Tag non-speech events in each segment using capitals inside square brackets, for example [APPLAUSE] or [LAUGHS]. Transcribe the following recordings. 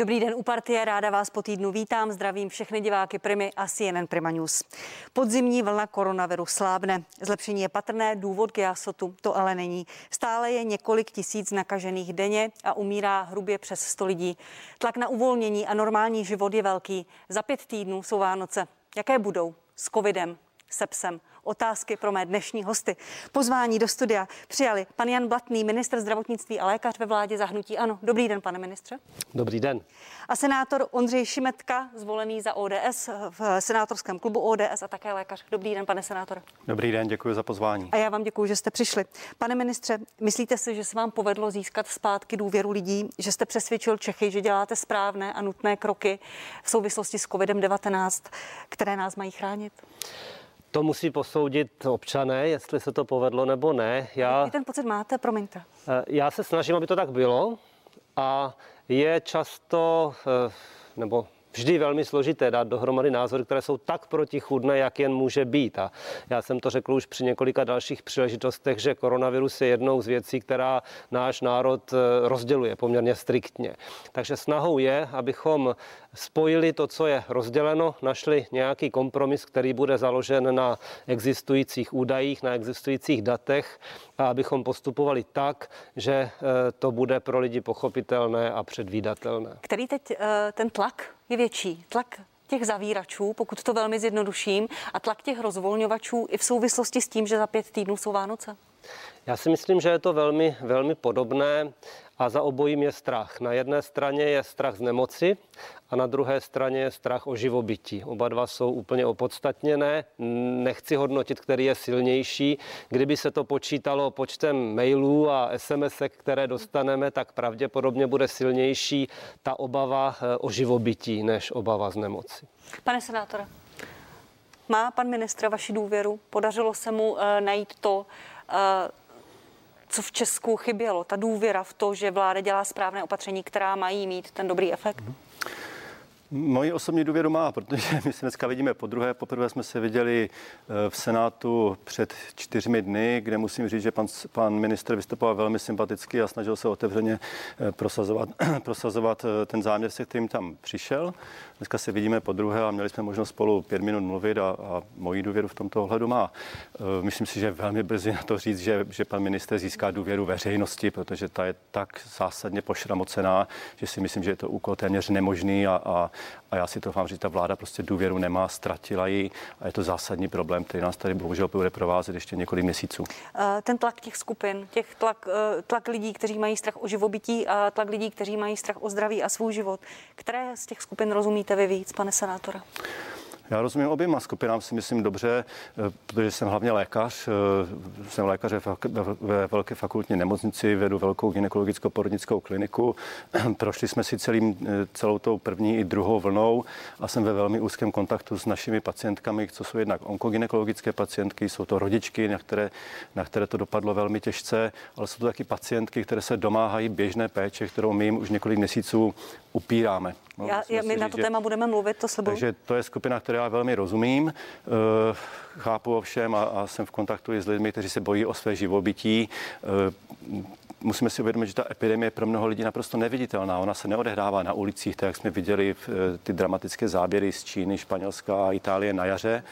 Dobrý den u partie, ráda vás po týdnu vítám, zdravím všechny diváky Primy a CNN Prima News. Podzimní vlna koronaviru slábne. Zlepšení je patrné, důvod k jasotu to ale není. Stále je několik tisíc nakažených denně a umírá hrubě přes 100 lidí. Tlak na uvolnění a normální život je velký. Za pět týdnů jsou Vánoce. Jaké budou? S covidem, sepsem, otázky pro mé dnešní hosty. Pozvání do studia přijali pan Jan Blatný, ministr zdravotnictví a lékař ve vládě zahnutí. Ano, dobrý den, pane ministře. Dobrý den. A senátor Ondřej Šimetka, zvolený za ODS v senátorském klubu ODS a také lékař. Dobrý den, pane senátor. Dobrý den, děkuji za pozvání. A já vám děkuji, že jste přišli. Pane ministře, myslíte si, že se vám povedlo získat zpátky důvěru lidí, že jste přesvědčil Čechy, že děláte správné a nutné kroky v souvislosti s COVID-19, které nás mají chránit? To musí posoudit občané, jestli se to povedlo nebo ne. Já, Jaký ten pocit máte, promiňte? Eh, já se snažím, aby to tak bylo a je často, eh, nebo vždy velmi složité dát dohromady názory, které jsou tak protichudné, jak jen může být. A já jsem to řekl už při několika dalších příležitostech, že koronavirus je jednou z věcí, která náš národ eh, rozděluje poměrně striktně. Takže snahou je, abychom spojili to, co je rozděleno, našli nějaký kompromis, který bude založen na existujících údajích, na existujících datech a abychom postupovali tak, že eh, to bude pro lidi pochopitelné a předvídatelné. Který teď eh, ten tlak je větší? Tlak těch zavíračů, pokud to velmi zjednoduším, a tlak těch rozvolňovačů i v souvislosti s tím, že za pět týdnů jsou Vánoce? Já si myslím, že je to velmi, velmi podobné a za obojím je strach. Na jedné straně je strach z nemoci a na druhé straně je strach o živobytí. Oba dva jsou úplně opodstatněné. Nechci hodnotit, který je silnější. Kdyby se to počítalo počtem mailů a SMS, které dostaneme, tak pravděpodobně bude silnější ta obava eh, o živobytí než obava z nemoci. Pane senátore, má pan ministr vaši důvěru? Podařilo se mu uh, najít to, uh, co v Česku chybělo, ta důvěra v to, že vláda dělá správné opatření, která mají mít ten dobrý efekt? Mm-hmm. Moji osobní důvěru má, protože my se dneska vidíme po druhé. Poprvé jsme se viděli eh, v Senátu před čtyřmi dny, kde musím říct, že pan, pan minister vystupoval velmi sympaticky a snažil se otevřeně eh, prosazovat, [CLEARS THROAT] prosazovat eh, ten záměr, se kterým tam přišel. Dneska se vidíme po druhé a měli jsme možnost spolu pět minut mluvit a, a moji důvěru v tomto ohledu má. Myslím si, že velmi brzy na to říct, že, že pan minister získá důvěru veřejnosti, protože ta je tak zásadně pošramocená, že si myslím, že je to úkol téměř nemožný a, a a já si to vám říct, ta vláda prostě důvěru nemá, ztratila ji a je to zásadní problém, který nás tady bohužel bude provázet ještě několik měsíců. Ten tlak těch skupin, těch tlak, eh, tlak lidí, kteří mají strach o živobytí a tlak lidí, kteří mají strach o zdraví a svůj život. Které z těch skupin rozumíte vy víc, pane senátora? Já rozumím oběma skupinám, si myslím dobře, eh, protože jsem hlavně lékař. Eh, jsem lékař ve velké fakultní nemocnici, vedu velkou gynekologickou porodnickou kliniku. [CLEARS THROAT] Prošli jsme si celým, eh, celou tou první i druhou vlnou a jsem ve velmi úzkém kontaktu s našimi pacientkami, co jsou jednak onkogynekologické pacientky, jsou to rodičky, na které, na které to dopadlo velmi těžce, ale jsou to taky pacientky, které se domáhají běžné péče, kterou my jim už několik měsíců upíráme. No, já, já, my na to téma budeme mluvit, to slibuji. Takže to je skupina, která já velmi rozumím. Uh, chápu ovšem a, a jsem v kontaktu i s lidmi, kteří se bojí o své živobytí. Uh, musíme si uvědomit, že ta epidemie je pro mnoho lidí naprosto neviditelná. Ona se neodehrává na ulicích, tak jak jsme viděli v, eh, ty dramatické záběry z Číny, Španělska a Itálie na jaře.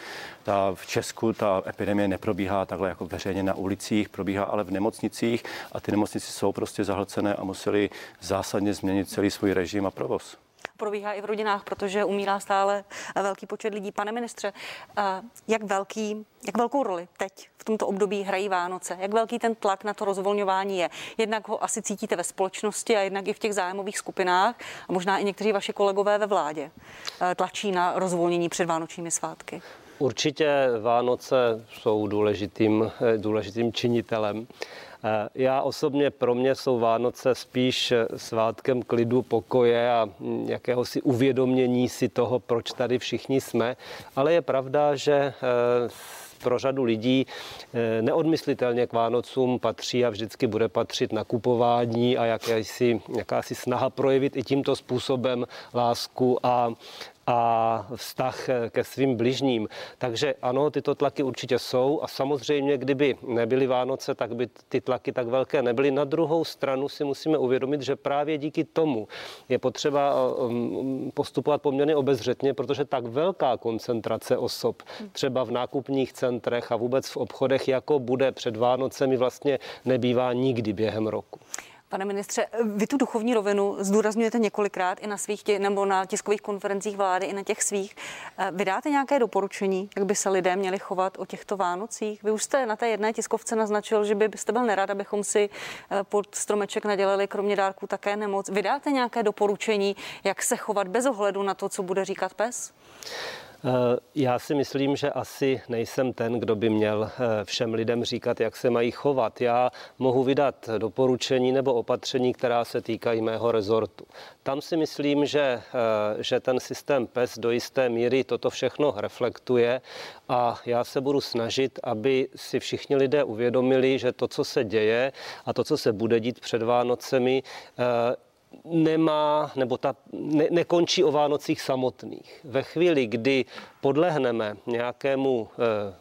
Ta v Česku ta epidemie neprobíhá takhle jako veřejně na ulicích, probíhá ale v nemocnicích a ty nemocnice jsou prostě zahlcené a museli zásadně změnit celý svůj režim a provoz probíhá i v rodinách, protože umírá stále velký počet lidí. Pane ministře, jak, velký, jak velkou roli teď v tomto období hrají Vánoce? Jak velký ten tlak na to rozvolňování je? Jednak ho asi cítíte ve společnosti a jednak i v těch zájmových skupinách a možná i někteří vaši kolegové ve vládě tlačí na rozvolnění před vánočními svátky. Určitě Vánoce jsou důležitým, důležitým činitelem. Eh, já osobně pro mě jsou Vánoce spíš eh, svátkem klidu, pokoje a hm, jakéhosi uvědomění si toho, proč tady všichni jsme. Ale je pravda, že eh, pro řadu lidí neodmyslitelně k Vánocům patří a vždycky bude patřit nakupování a jakési, jakási snaha projevit i tímto způsobem lásku a a vztah ke svým bližním. Takže ano, tyto tlaky určitě jsou a samozřejmě, kdyby nebyly Vánoce, tak by ty tlaky tak velké nebyly. Na druhou stranu si musíme uvědomit, že právě díky tomu je potřeba um, postupovat poměrně obezřetně, protože tak velká koncentrace osob, třeba v nákupních centrech a vůbec v obchodech, jako bude před Vánocemi, vlastně nebývá nikdy během roku. Pane ministře, vy tu duchovní rovinu zdůrazňujete několikrát i na svých tě, nebo na tiskových konferencích vlády, i na těch svých. Eh, vydáte nějaké doporučení, jak by se lidé měli chovat o těchto Vánocích? Vy už jste na té jedné tiskovce naznačil, že by byste byl nerad, abychom si eh, pod stromeček nadělali kromě dárků také nemoc. Vydáte nějaké doporučení, jak se chovat bez ohledu na to, co bude říkat pes? Eh, já si myslím, že asi nejsem ten, kdo by měl eh, všem lidem říkat, jak se mají chovat. Já mohu vydat doporučení nebo opatření, která se týkají mého rezortu. Tam si myslím, že, eh, že ten systém PES do jisté míry toto všechno reflektuje a já se budu snažit, aby si všichni lidé uvědomili, že to, co se děje a to, co se bude dít před Vánocemi, nemá, nebo ta ne, nekončí o Vánocích samotných. Ve chvíli, kdy podlehneme nějakému eh,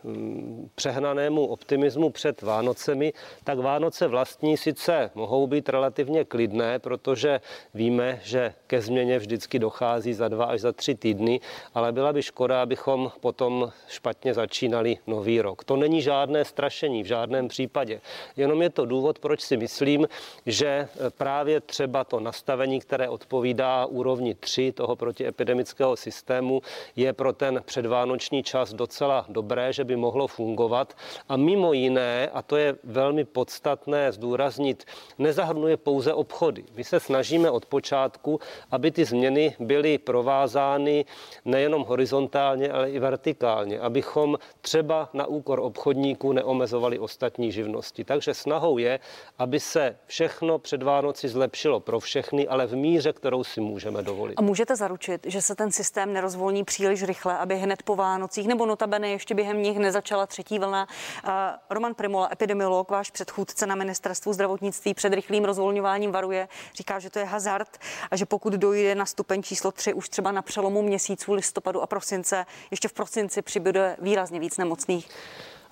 přehnanému optimismu před Vánocemi, tak Vánoce vlastní sice mohou být relativně klidné, protože víme, že ke změně vždycky dochází za dva až za tři týdny, ale byla by škoda, abychom potom špatně začínali nový rok. To není žádné strašení v žádném případě. Jenom je to důvod, proč si myslím, že právě třeba to nastavení, které odpovídá úrovni 3 toho protiepidemického systému, je pro ten předvánoční čas docela dobré, že by mohlo fungovat. A mimo jiné, a to je velmi podstatné zdůraznit, nezahrnuje pouze obchody. My se snažíme od počátku, aby ty změny byly provázány nejenom horizontálně, ale i vertikálně, abychom třeba na úkor obchodníků neomezovali ostatní živnosti. Takže snahou je, aby se všechno před Vánoci zlepšilo pro všechny, ale v míře, kterou si můžeme dovolit. A můžete zaručit, že se ten systém nerozvolní příliš rychle, aby hned po Vánocích, nebo notabene ještě během nich nezačala třetí vlna. Roman Primola, epidemiolog, váš předchůdce na ministerstvu zdravotnictví před rychlým rozvolňováním varuje, říká, že to je hazard a že pokud dojde na stupeň číslo 3 už třeba na přelomu měsíců listopadu a prosince, ještě v prosinci přibude výrazně víc nemocných.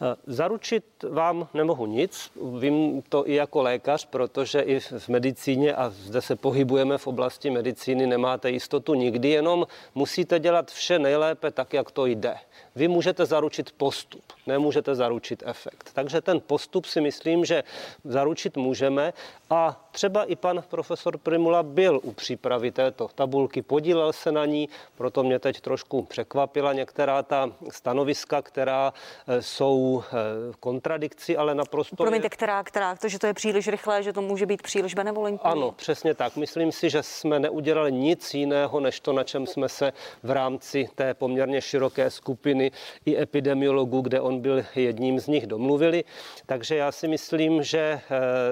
Eh, zaručit vám nemohu nic, vím to i jako lékař, protože i v medicíně a zde se pohybujeme v oblasti medicíny, nemáte jistotu nikdy, jenom musíte dělat vše nejlépe tak, jak to jde. Vy můžete zaručit postup, nemůžete zaručit efekt. Takže ten postup si myslím, že zaručit můžeme a třeba i pan profesor Primula byl u přípravy této tabulky, podílel se na ní, proto mě teď trošku překvapila některá ta stanoviska, která eh, jsou eh, kontradikci, ale naprosto... Promiňte, je... která, která, to, že to je příliš rychlé, že to může být příliš benevolentní? Ano, přesně tak. Myslím si, že jsme neudělali nic jiného, než to, na čem jsme se v rámci té poměrně široké skupiny i epidemiologů, kde on byl jedním z nich, domluvili. Takže já si myslím, že eh,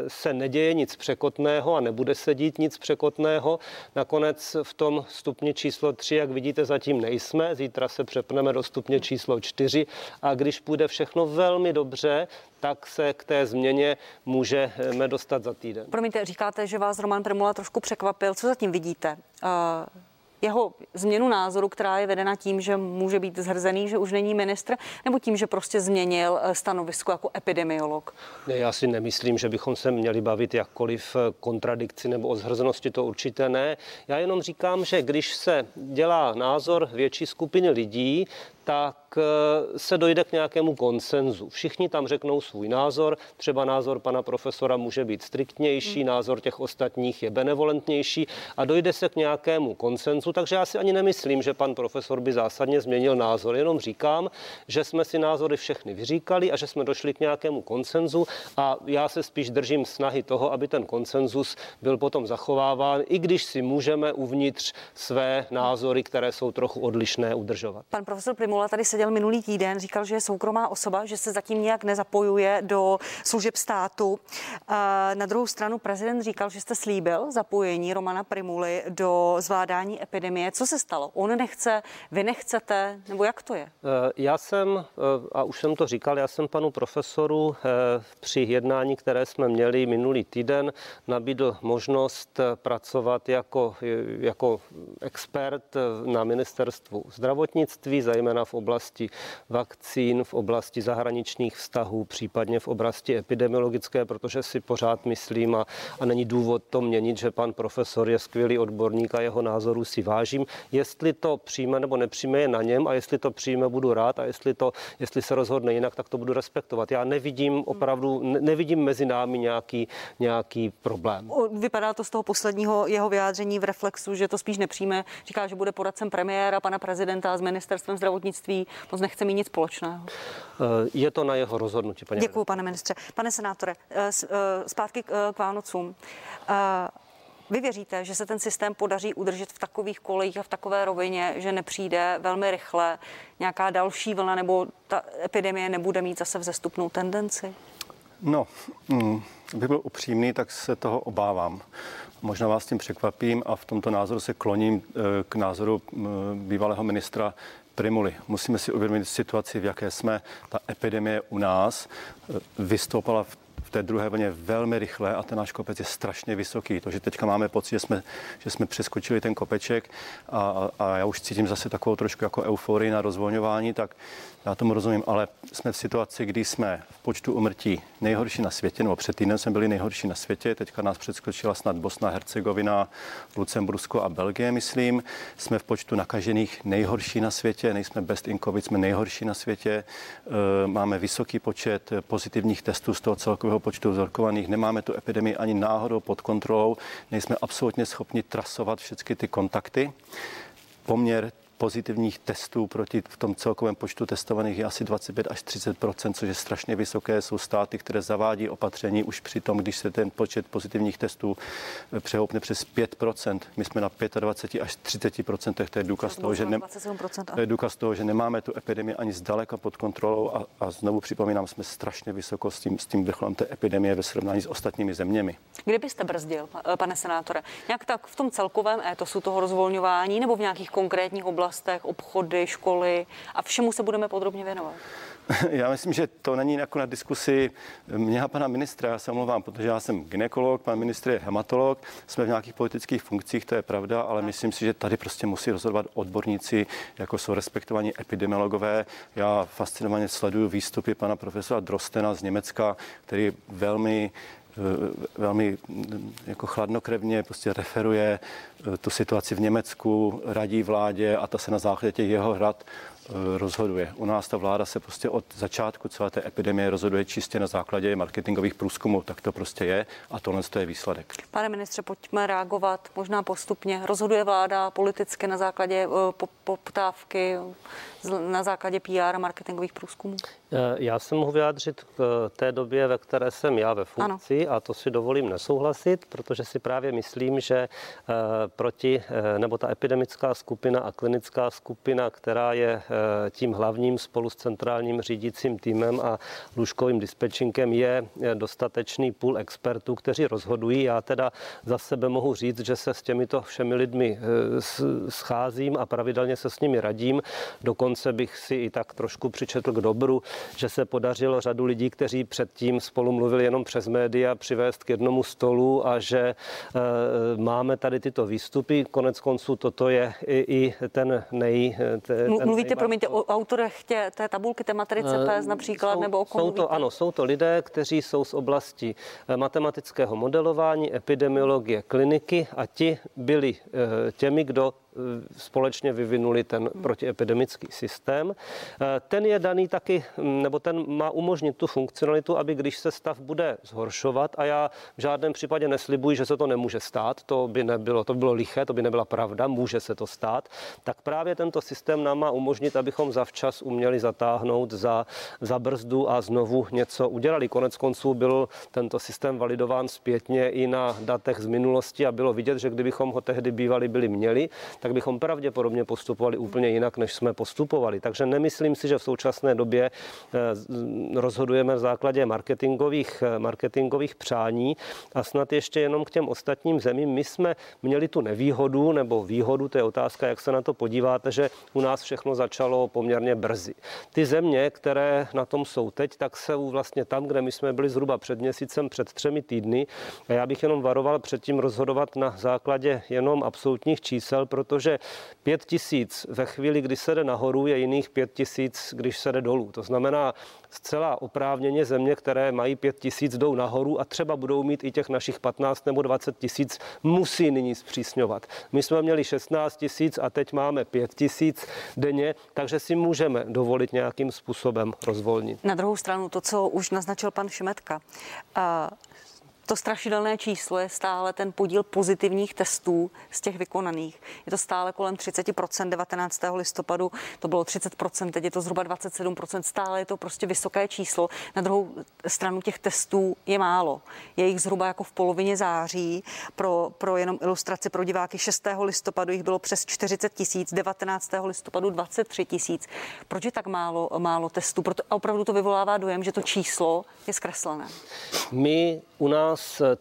se neděje nic překotného a nebude se dít nic překotného. Nakonec v tom stupni číslo 3, jak vidíte, zatím nejsme. Zítra se přepneme do stupně číslo 4 a když půjde všechno velmi dobře, tak se k té změně můžeme dostat za týden. Promiňte, říkáte, že vás Roman Premula trošku překvapil. Co zatím vidíte? Uh jeho změnu názoru, která je vedena tím, že může být zhrzený, že už není ministr, nebo tím, že prostě změnil eh, stanovisko jako epidemiolog? Ne, já si nemyslím, že bychom se měli bavit jakkoliv eh, kontradikci nebo o zhrzenosti, to určitě ne. Já jenom říkám, že když se dělá názor větší skupiny lidí, tak eh, se dojde k nějakému konsenzu. Všichni tam řeknou svůj názor, třeba názor pana profesora může být striktnější, hmm. názor těch ostatních je benevolentnější a dojde se k nějakému konsenzu, takže já si ani nemyslím, že pan profesor by zásadně změnil názor, jenom říkám, že jsme si názory všechny vyříkali a že jsme došli k nějakému konsenzu a já se spíš držím snahy toho, aby ten konsenzus byl potom zachováván, i když si můžeme uvnitř své názory, které jsou trochu odlišné, udržovat. Pan profesor Prim Primula tady seděl minulý týden, říkal, že je soukromá osoba, že se zatím nějak nezapojuje do služeb státu. Na druhou stranu prezident říkal, že jste slíbil zapojení Romana Primuly do zvládání epidemie. Co se stalo? On nechce, vy nechcete, nebo jak to je? Eh, já jsem, eh, a už jsem to říkal, já jsem panu profesoru eh, při jednání, které jsme měli minulý týden, nabídl možnost pracovat jako, jako expert na ministerstvu zdravotnictví, zejména v oblasti vakcín, v oblasti zahraničních vztahů, případně v oblasti epidemiologické, protože si pořád myslím a, a není důvod to měnit, že pan profesor je skvělý odborník a jeho názoru si vážím. Jestli to přijme nebo nepřijme je na něm a jestli to přijme, budu rád a jestli, to, jestli se rozhodne jinak, tak to budu respektovat. Já nevidím opravdu, nevidím mezi námi nějaký, nějaký problém. Vypadá to z toho posledního jeho vyjádření v reflexu, že to spíš nepřijme. Říká, že bude poradcem premiéra, pana prezidenta s ministerstvem zdravotnictví. Moc nechce mít nic společného. Eh, je to na jeho rozhodnutí, paní. Děkuji, pane ministře. Pane senátore, eh, eh, zpátky k Vánocům. Vy věříte, že se ten systém podaří udržet v takových kolejích a v takové rovině, že nepřijde velmi rychle nějaká další vlna nebo ta epidemie nebude mít zase vzestupnou tendenci? No, mm, bych byl upřímný, tak se toho obávám. Možná vás tím překvapím a v tomto názoru se kloním k názoru bývalého ministra Primuly. Musíme si uvědomit situaci, v jaké jsme. Ta epidemie u nás eh, vystoupala v té druhé vlně velmi rychle a ten náš kopec je strašně vysoký. To, že teďka máme pocit, že jsme, že jsme přeskočili ten kopeček a, a já už cítím zase takovou trošku jako euforii na rozvolňování, tak já tomu rozumím, ale jsme v situaci, kdy jsme v počtu umrtí nejhorší na světě, nebo před týdnem jsme byli nejhorší na světě, teďka nás předskočila snad Bosna, Hercegovina, Lucembursko a Belgie, myslím. Jsme v počtu nakažených nejhorší na světě, nejsme best in COVID, jsme nejhorší na světě. E, máme vysoký počet pozitivních testů z toho celkového počtu vzorkovaných, nemáme tu epidemii ani náhodou pod kontrolou, nejsme absolutně schopni trasovat všechny ty kontakty. Poměr pozitivních testů proti v tom celkovém počtu testovaných je asi 25 až 30% což je strašně vysoké. Jsou státy, které zavádí opatření už při tom, když se ten počet pozitivních testů eh, přehoupne přes 5% My jsme na 25 až 30 To je důkaz toho, že, ne, to je důkaz toho, že nemáme tu epidemii ani zdaleka pod kontrolou a, a znovu připomínám, jsme strašně vysoko s tím, s tím vrcholem té epidemie ve srovnání s ostatními zeměmi. Kde byste brzdil, eh, pane senátore? Nějak tak v tom celkovém étosu toho rozvolňování nebo v nějakých konkrétních oblastech? Oblastech, obchody, školy a všemu se budeme podrobně věnovat. [LAUGHS] Já myslím, že to není jako na diskusi mě a pana ministra, já se omlouvám, protože já jsem ginekolog, pan ministr je hematolog, jsme v nějakých politických funkcích, to je pravda, ale myslím si, že tady prostě musí rozhodovat odborníci, jako jsou respektovaní epidemiologové. Já fascinovaně sleduju výstupy pana profesora Drostena z Německa, který velmi velmi mm, jako chladnokrevně prostě referuje eh, tu situaci v Německu, radí vládě a ta se na základě těch jeho rad Eh, rozhoduje. U nás ta vláda se prostě od začátku celé té epidemie rozhoduje čistě na základě marketingových průzkumů. Tak to prostě je a tohle je výsledek. Pane ministře, pojďme reagovat možná postupně. Rozhoduje vláda politicky na základě eh, poptávky, na základě PR a marketingových průzkumů? Eh, já se mohu vyjádřit k té době, ve které jsem já ve funkci ano. a to si dovolím nesouhlasit, protože si právě myslím, že proti, nebo ta epidemická skupina a klinická skupina, která je Eh, tím hlavním spolu s centrálním řídícím týmem a lůžkovým dispečinkem je dostatečný půl expertů, kteří rozhodují. Já teda za sebe mohu říct, že se s těmito všemi lidmi eh, scházím a pravidelně se s nimi radím. Dokonce bych si i tak trošku přičetl k dobru, že se podařilo řadu lidí, kteří předtím spolu mluvili jenom přes média, přivést k jednomu stolu a že eh, máme tady tyto výstupy. Konec konců toto je i, i ten nej... Ten Mluvíte promiňte, o autorech tě, té tabulky, té matrice uh, PES například, jsou, nebo o jsou to, Ano, jsou to lidé, kteří jsou z oblasti eh, matematického modelování, epidemiologie, kliniky a ti byli těmi, kdo společně vyvinuli ten protiepidemický systém. Eh, ten je daný taky, hm, nebo ten má umožnit tu funkcionalitu, aby když se stav bude zhoršovat, a já v žádném případě neslibuji, že se to nemůže stát, to by nebylo, to by bylo liché, to by nebyla pravda, může se to stát, tak právě tento systém nám má umožnit, abychom zavčas uměli zatáhnout za, za brzdu a znovu něco udělali. Konec konců byl tento systém validován zpětně i na datech z minulosti a bylo vidět, že kdybychom ho tehdy bývali byli měli, tak bychom pravděpodobně postupovali úplně jinak, než jsme postupovali. Takže nemyslím si, že v současné době eh, rozhodujeme v základě marketingových, eh, marketingových přání a snad ještě jenom k těm ostatním zemím. My jsme měli tu nevýhodu nebo výhodu, to je otázka, jak se na to podíváte, že u nás všechno začalo poměrně brzy. Ty země, které na tom jsou teď, tak se vlastně tam, kde my jsme byli zhruba před měsícem, před třemi týdny, a já bych jenom varoval před tím rozhodovat na základě jenom absolutních čísel, protože pět tisíc ve chvíli, kdy se jde nahoru, je jiných pět tisíc, když se jde dolů. To znamená, zcela oprávněně země, které mají pět tisíc, jdou nahoru a třeba budou mít i těch našich 15 nebo 20 tisíc, musí nyní zpřísňovat. My jsme měli 16 tisíc a teď máme 5 tisíc denně, takže si můžeme dovolit nějakým způsobem rozvolnit. Na druhou stranu to, co už naznačil pan Šimetka, to strašidelné číslo je stále ten podíl pozitivních testů z těch vykonaných. Je to stále kolem 30%, 19. listopadu to bylo 30%, teď je to zhruba 27%, stále je to prostě vysoké číslo. Na druhou stranu těch testů je málo. Je jich zhruba jako v polovině září. Pro, pro jenom ilustraci pro diváky 6. listopadu jich bylo přes 40 tisíc, 19. listopadu 23 tisíc. Proč je tak málo, málo testů? Proto opravdu to vyvolává dojem, že to číslo je zkreslené. My u nás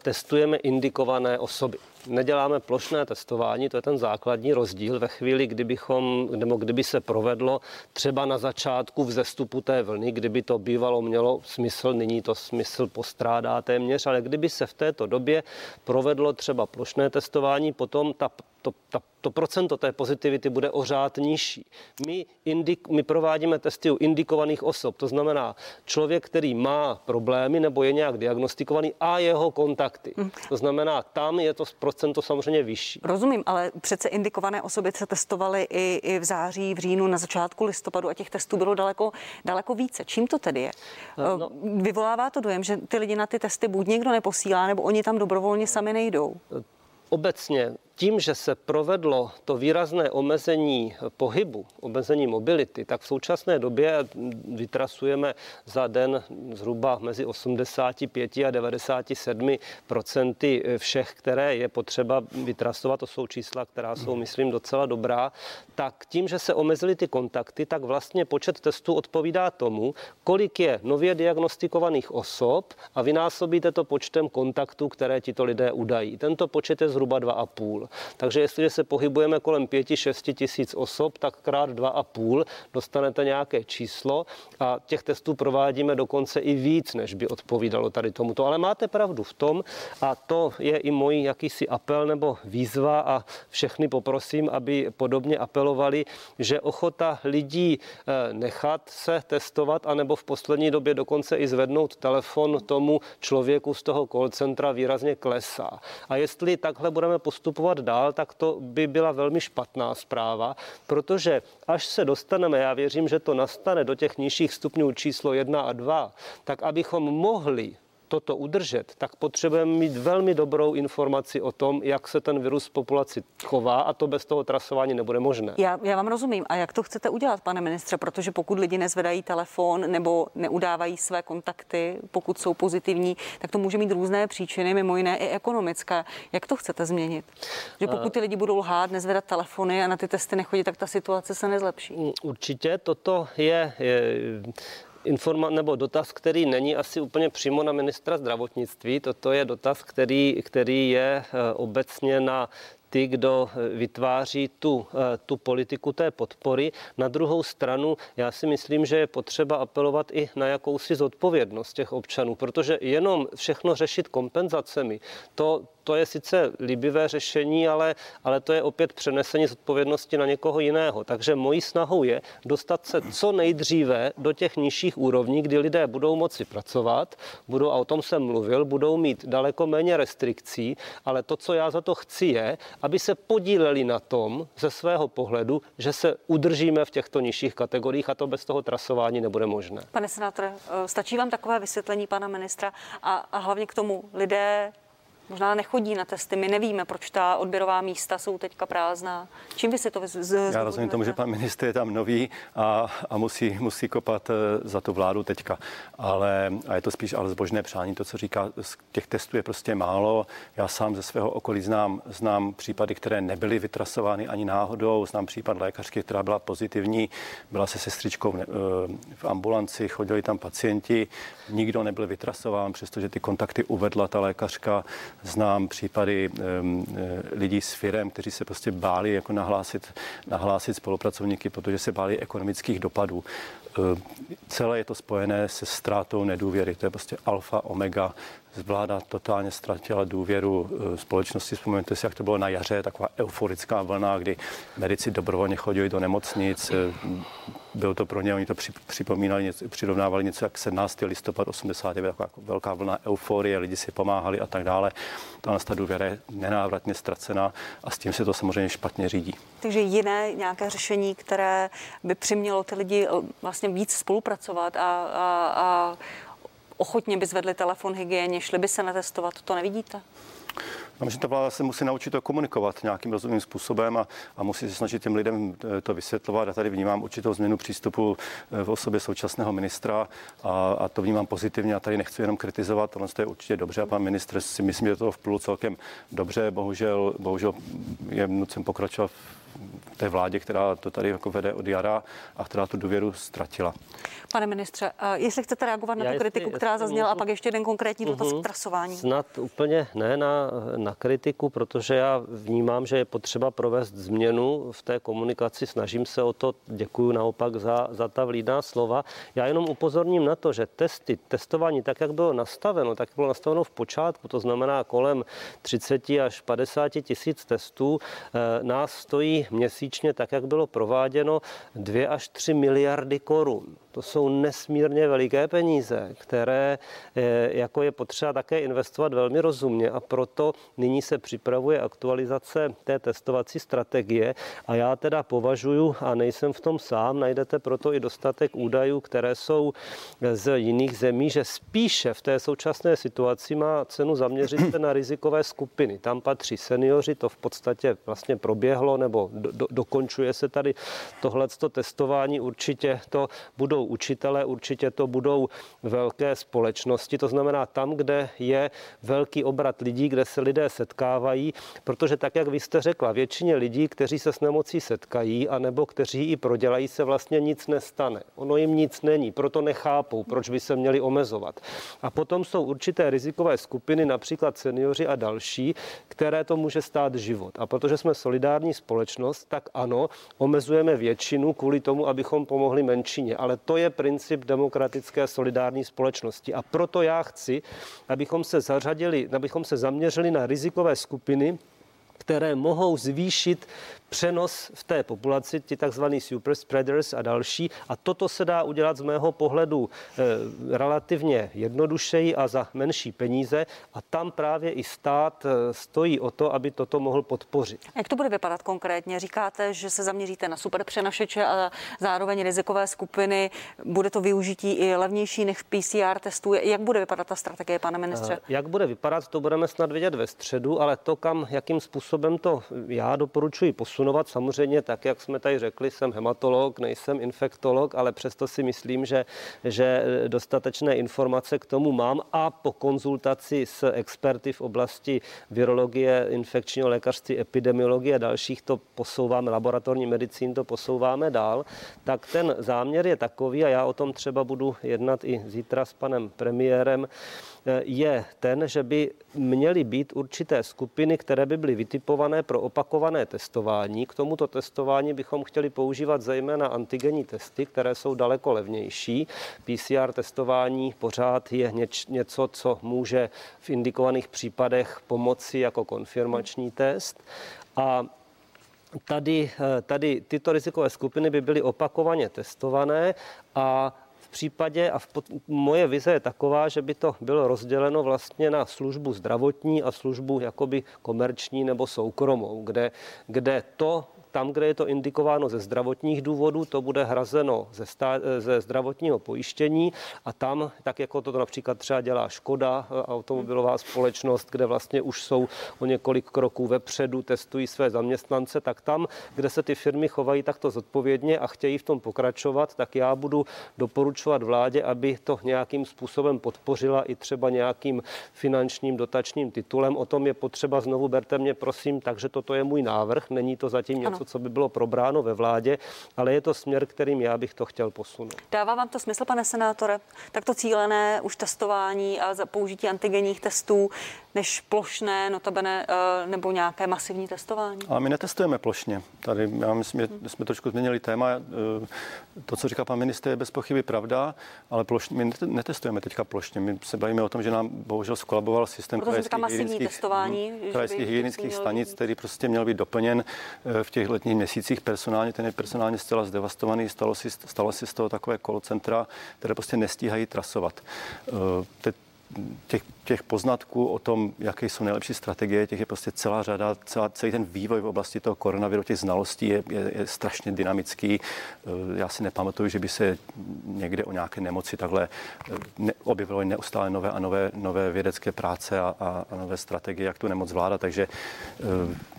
testujeme indikované osoby. Neděláme plošné testování, to je ten základní rozdíl. Ve chvíli, kdybychom, nebo kdyby se provedlo třeba na začátku vzestupu té vlny, kdyby to bývalo mělo smysl, nyní to smysl postrádá téměř, ale kdyby se v této době provedlo třeba plošné testování, potom ta to, ta, to procento té pozitivity bude o řád nižší. My, indik, my provádíme testy u indikovaných osob, to znamená člověk, který má problémy nebo je nějak diagnostikovaný a jeho kontakty. Hmm. To znamená, tam je to procento samozřejmě vyšší. Rozumím, ale přece indikované osoby se testovaly i, i v září, v říjnu, na začátku listopadu a těch testů bylo daleko, daleko více. Čím to tedy je? Eh, no. Vyvolává to dojem, že ty lidi na ty testy buď někdo neposílá, nebo oni tam dobrovolně sami nejdou? Obecně tím, že se provedlo to výrazné omezení pohybu, omezení mobility, tak v současné době vytrasujeme za den zhruba mezi 85 a 97 procenty všech, které je potřeba vytrasovat, to jsou čísla, která jsou, myslím, docela dobrá, tak tím, že se omezily ty kontakty, tak vlastně počet testů odpovídá tomu, kolik je nově diagnostikovaných osob a vynásobíte to počtem kontaktů, které tito lidé udají. Tento počet je zhruba 2,5. Takže jestliže se pohybujeme kolem 5-6 tisíc osob, tak krát 2,5 dostanete nějaké číslo a těch testů provádíme dokonce i víc, než by odpovídalo tady tomuto. Ale máte pravdu v tom, a to je i můj jakýsi apel nebo výzva a všechny poprosím, aby podobně apelovali, že ochota lidí eh, nechat se testovat, anebo v poslední době dokonce i zvednout telefon tomu člověku z toho call centra výrazně klesá. A jestli takhle budeme postupovat dál, tak to by byla velmi špatná zpráva, protože až se dostaneme, já věřím, že to nastane do těch nižších stupňů číslo 1 a 2, tak abychom mohli toto udržet, tak potřebujeme mít velmi dobrou informaci o tom, jak se ten virus v populaci chová a to bez toho trasování nebude možné. Já, já vám rozumím. A jak to chcete udělat, pane ministře? Protože pokud lidi nezvedají telefon nebo neudávají své kontakty, pokud jsou pozitivní, tak to může mít různé příčiny, mimo jiné i ekonomické. Jak to chcete změnit? Že pokud ty lidi budou lhát, nezvedat telefony a na ty testy nechodit, tak ta situace se nezlepší. Určitě toto je, je informa- nebo dotaz, který není asi úplně přímo na ministra zdravotnictví. Toto je dotaz, který, který je eh, obecně na ty, kdo eh, vytváří tu, eh, tu politiku té podpory. Na druhou stranu, já si myslím, že je potřeba apelovat i na jakousi zodpovědnost těch občanů, protože jenom všechno řešit kompenzacemi, to, to je sice líbivé řešení, ale, ale to je opět přenesení zodpovědnosti na někoho jiného. Takže mojí snahou je dostat se co nejdříve do těch nižších úrovní, kdy lidé budou moci pracovat, budou, a o tom jsem mluvil, budou mít daleko méně restrikcí, ale to, co já za to chci, je, aby se podíleli na tom ze svého pohledu, že se udržíme v těchto nižších kategoriích a to bez toho trasování nebude možné. Pane senátore, stačí vám takové vysvětlení pana ministra a, a hlavně k tomu lidé možná nechodí na testy. My nevíme, proč ta odběrová místa jsou teďka prázdná. Čím vy si to z, z, Já rozumím tomu, že pan ministr je tam nový a, a musí, musí kopat eh, za tu vládu teďka. Ale a je to spíš ale zbožné přání, to, co říká, těch testů je prostě málo. Já sám ze svého okolí znám, znám případy, které nebyly vytrasovány ani náhodou. Znám případ lékařky, která byla pozitivní, byla se sestřičkou eh, v ambulanci, chodili tam pacienti, nikdo nebyl vytrasován, přestože ty kontakty uvedla ta lékařka Znám případy um, lidí s firem, kteří se prostě báli jako nahlásit, nahlásit spolupracovníky, protože se báli ekonomických dopadů. Um, celé je to spojené se ztrátou nedůvěry. To je prostě alfa, omega vláda totálně ztratila důvěru eh, společnosti. Vzpomeňte si, jak to bylo na jaře, taková euforická vlna, kdy medici dobrovolně chodili do nemocnic. Eh, bylo to pro ně, oni to připomínali, něco, přirovnávali něco jak 17. listopad 89, taková jako velká vlna euforie, lidi si pomáhali a tak dále. Ta, ta důvěra je nenávratně ztracená a s tím se to samozřejmě špatně řídí. Takže jiné nějaké řešení, které by přimělo ty lidi eh, vlastně víc spolupracovat a, a, a ochotně by zvedli telefon hygieně, šli by se natestovat, to nevidíte? No, že ta vláda se musí naučit to komunikovat nějakým rozumným způsobem a, a musí se snažit těm lidem eh, to vysvětlovat. A tady vnímám určitou změnu přístupu eh, v osobě současného ministra a, a to vnímám pozitivně. A tady nechci jenom kritizovat, tohle je určitě dobře a pan ministr si myslím, že to vplul celkem dobře. Bohužel, bohužel je nucen pokračovat té vládě, která to tady jako vede od jara a která tu důvěru ztratila. Pane ministře, jestli chcete reagovat na Já tu kritiku, jestli, která zazněla, můžu... a pak ještě jeden konkrétní dotaz uh-huh. k trasování. Snad úplně ne na, na kritiku, protože já vnímám, že je potřeba provést změnu v té komunikaci. Snažím se o to, děkuji naopak za, za ta vlídná slova. Já jenom upozorním na to, že testy, testování, tak jak bylo nastaveno, tak bylo nastaveno v počátku, to znamená kolem 30 až 50 tisíc testů, eh, nás stojí měsíčně, tak jak bylo prováděno, 2 až 3 miliardy korun. To jsou nesmírně veliké peníze, které eh, jako je potřeba také investovat velmi rozumně a proto nyní se připravuje aktualizace té testovací strategie a já teda považuji, a nejsem v tom sám, najdete proto i dostatek údajů, které jsou z jiných zemí, že spíše v té současné situaci má cenu zaměřit se na rizikové skupiny. Tam patří seniori, to v podstatě vlastně proběhlo nebo do, do, dokončuje se tady tohleto testování. Určitě to budou budou učitelé, určitě to budou velké společnosti, to znamená tam, kde je velký obrat lidí, kde se lidé setkávají, protože tak, jak vy jste řekla, většině lidí, kteří se s nemocí setkají, anebo kteří ji prodělají, se vlastně nic nestane. Ono jim nic není, proto nechápou, proč by se měli omezovat. A potom jsou určité rizikové skupiny, například seniori a další, které to může stát život. A protože jsme solidární společnost, tak ano, omezujeme většinu kvůli tomu, abychom pomohli menšině. Ale to to je princip demokratické solidární společnosti. A proto já chci, abychom se zařadili, abychom se zaměřili na rizikové skupiny, které mohou zvýšit přenos v té populaci, ti takzvaný super spreaders a další. A toto se dá udělat z mého pohledu e, relativně jednodušeji a za menší peníze. A tam právě i stát e, stojí o to, aby toto mohl podpořit. Jak to bude vypadat konkrétně? Říkáte, že se zaměříte na super přenašeče a zároveň rizikové skupiny. Bude to využití i levnější než PCR testů. Jak bude vypadat ta strategie, pane ministře? Jak bude vypadat, to budeme snad vidět ve středu, ale to, kam, jakým způsobem to já doporučuji posunout, posunovat. Samozřejmě, tak jak jsme tady řekli, jsem hematolog, nejsem infektolog, ale přesto si myslím, že, že dostatečné informace k tomu mám a po konzultaci s experty v oblasti virologie, infekčního lékařství, epidemiologie a dalších to posouváme, laboratorní medicín to posouváme dál, tak ten záměr je takový a já o tom třeba budu jednat i zítra s panem premiérem, je ten, že by měly být určité skupiny, které by byly vytipované pro opakované testování. K tomuto testování bychom chtěli používat zejména antigenní testy, které jsou daleko levnější. PCR testování pořád je něč, něco, co může v indikovaných případech pomoci jako konfirmační test. A Tady, tady tyto rizikové skupiny by byly opakovaně testované a případě, a v pod, moje vize je taková, že by to bylo rozděleno vlastně na službu zdravotní a službu jakoby komerční nebo soukromou, kde, kde to, tam, kde je to indikováno ze zdravotních důvodů, to bude hrazeno ze, stá, ze zdravotního pojištění a tam, tak jako to například třeba dělá Škoda, automobilová společnost, kde vlastně už jsou o několik kroků vepředu, testují své zaměstnance, tak tam, kde se ty firmy chovají takto zodpovědně a chtějí v tom pokračovat, tak já budu doporučovat vládě, aby to nějakým způsobem podpořila i třeba nějakým finančním dotačním titulem. O tom je potřeba znovu, berte mě prosím, takže toto je můj návrh. Není to zatím něco, ano. Co by bylo probráno ve vládě, ale je to směr, kterým já bych to chtěl posunout. Dává vám to smysl, pane senátore? Tak to cílené už testování a za použití antigenních testů než plošné, notabene, eh, nebo nějaké masivní testování? Ale my netestujeme plošně. Tady já myslím, že jsme trošku změnili téma. Eh, to, co říká pan ministr, je bez pochyby pravda, ale plošně, my netestujeme teďka plošně. My se bavíme o tom, že nám bohužel skolaboval systém krajských hygienických, testování, krajských hygienických stanic, který prostě měl být doplněn eh, v těch letních měsících personálně. Ten je personálně zcela zdevastovaný. Stalo si, stalo si z toho takové call centra, které prostě nestíhají trasovat. Teď těch, těch poznatků o tom, jaké jsou nejlepší strategie, těch je prostě celá řada, celá, celý ten vývoj v oblasti toho koronaviru, těch znalostí je, je, je strašně dynamický. Eh, já si nepamatuju, že by se někde o nějaké nemoci takhle eh, ne, objevilo neustále nové a nové, nové vědecké práce a, a, a nové strategie, jak tu nemoc zvládat. Takže eh,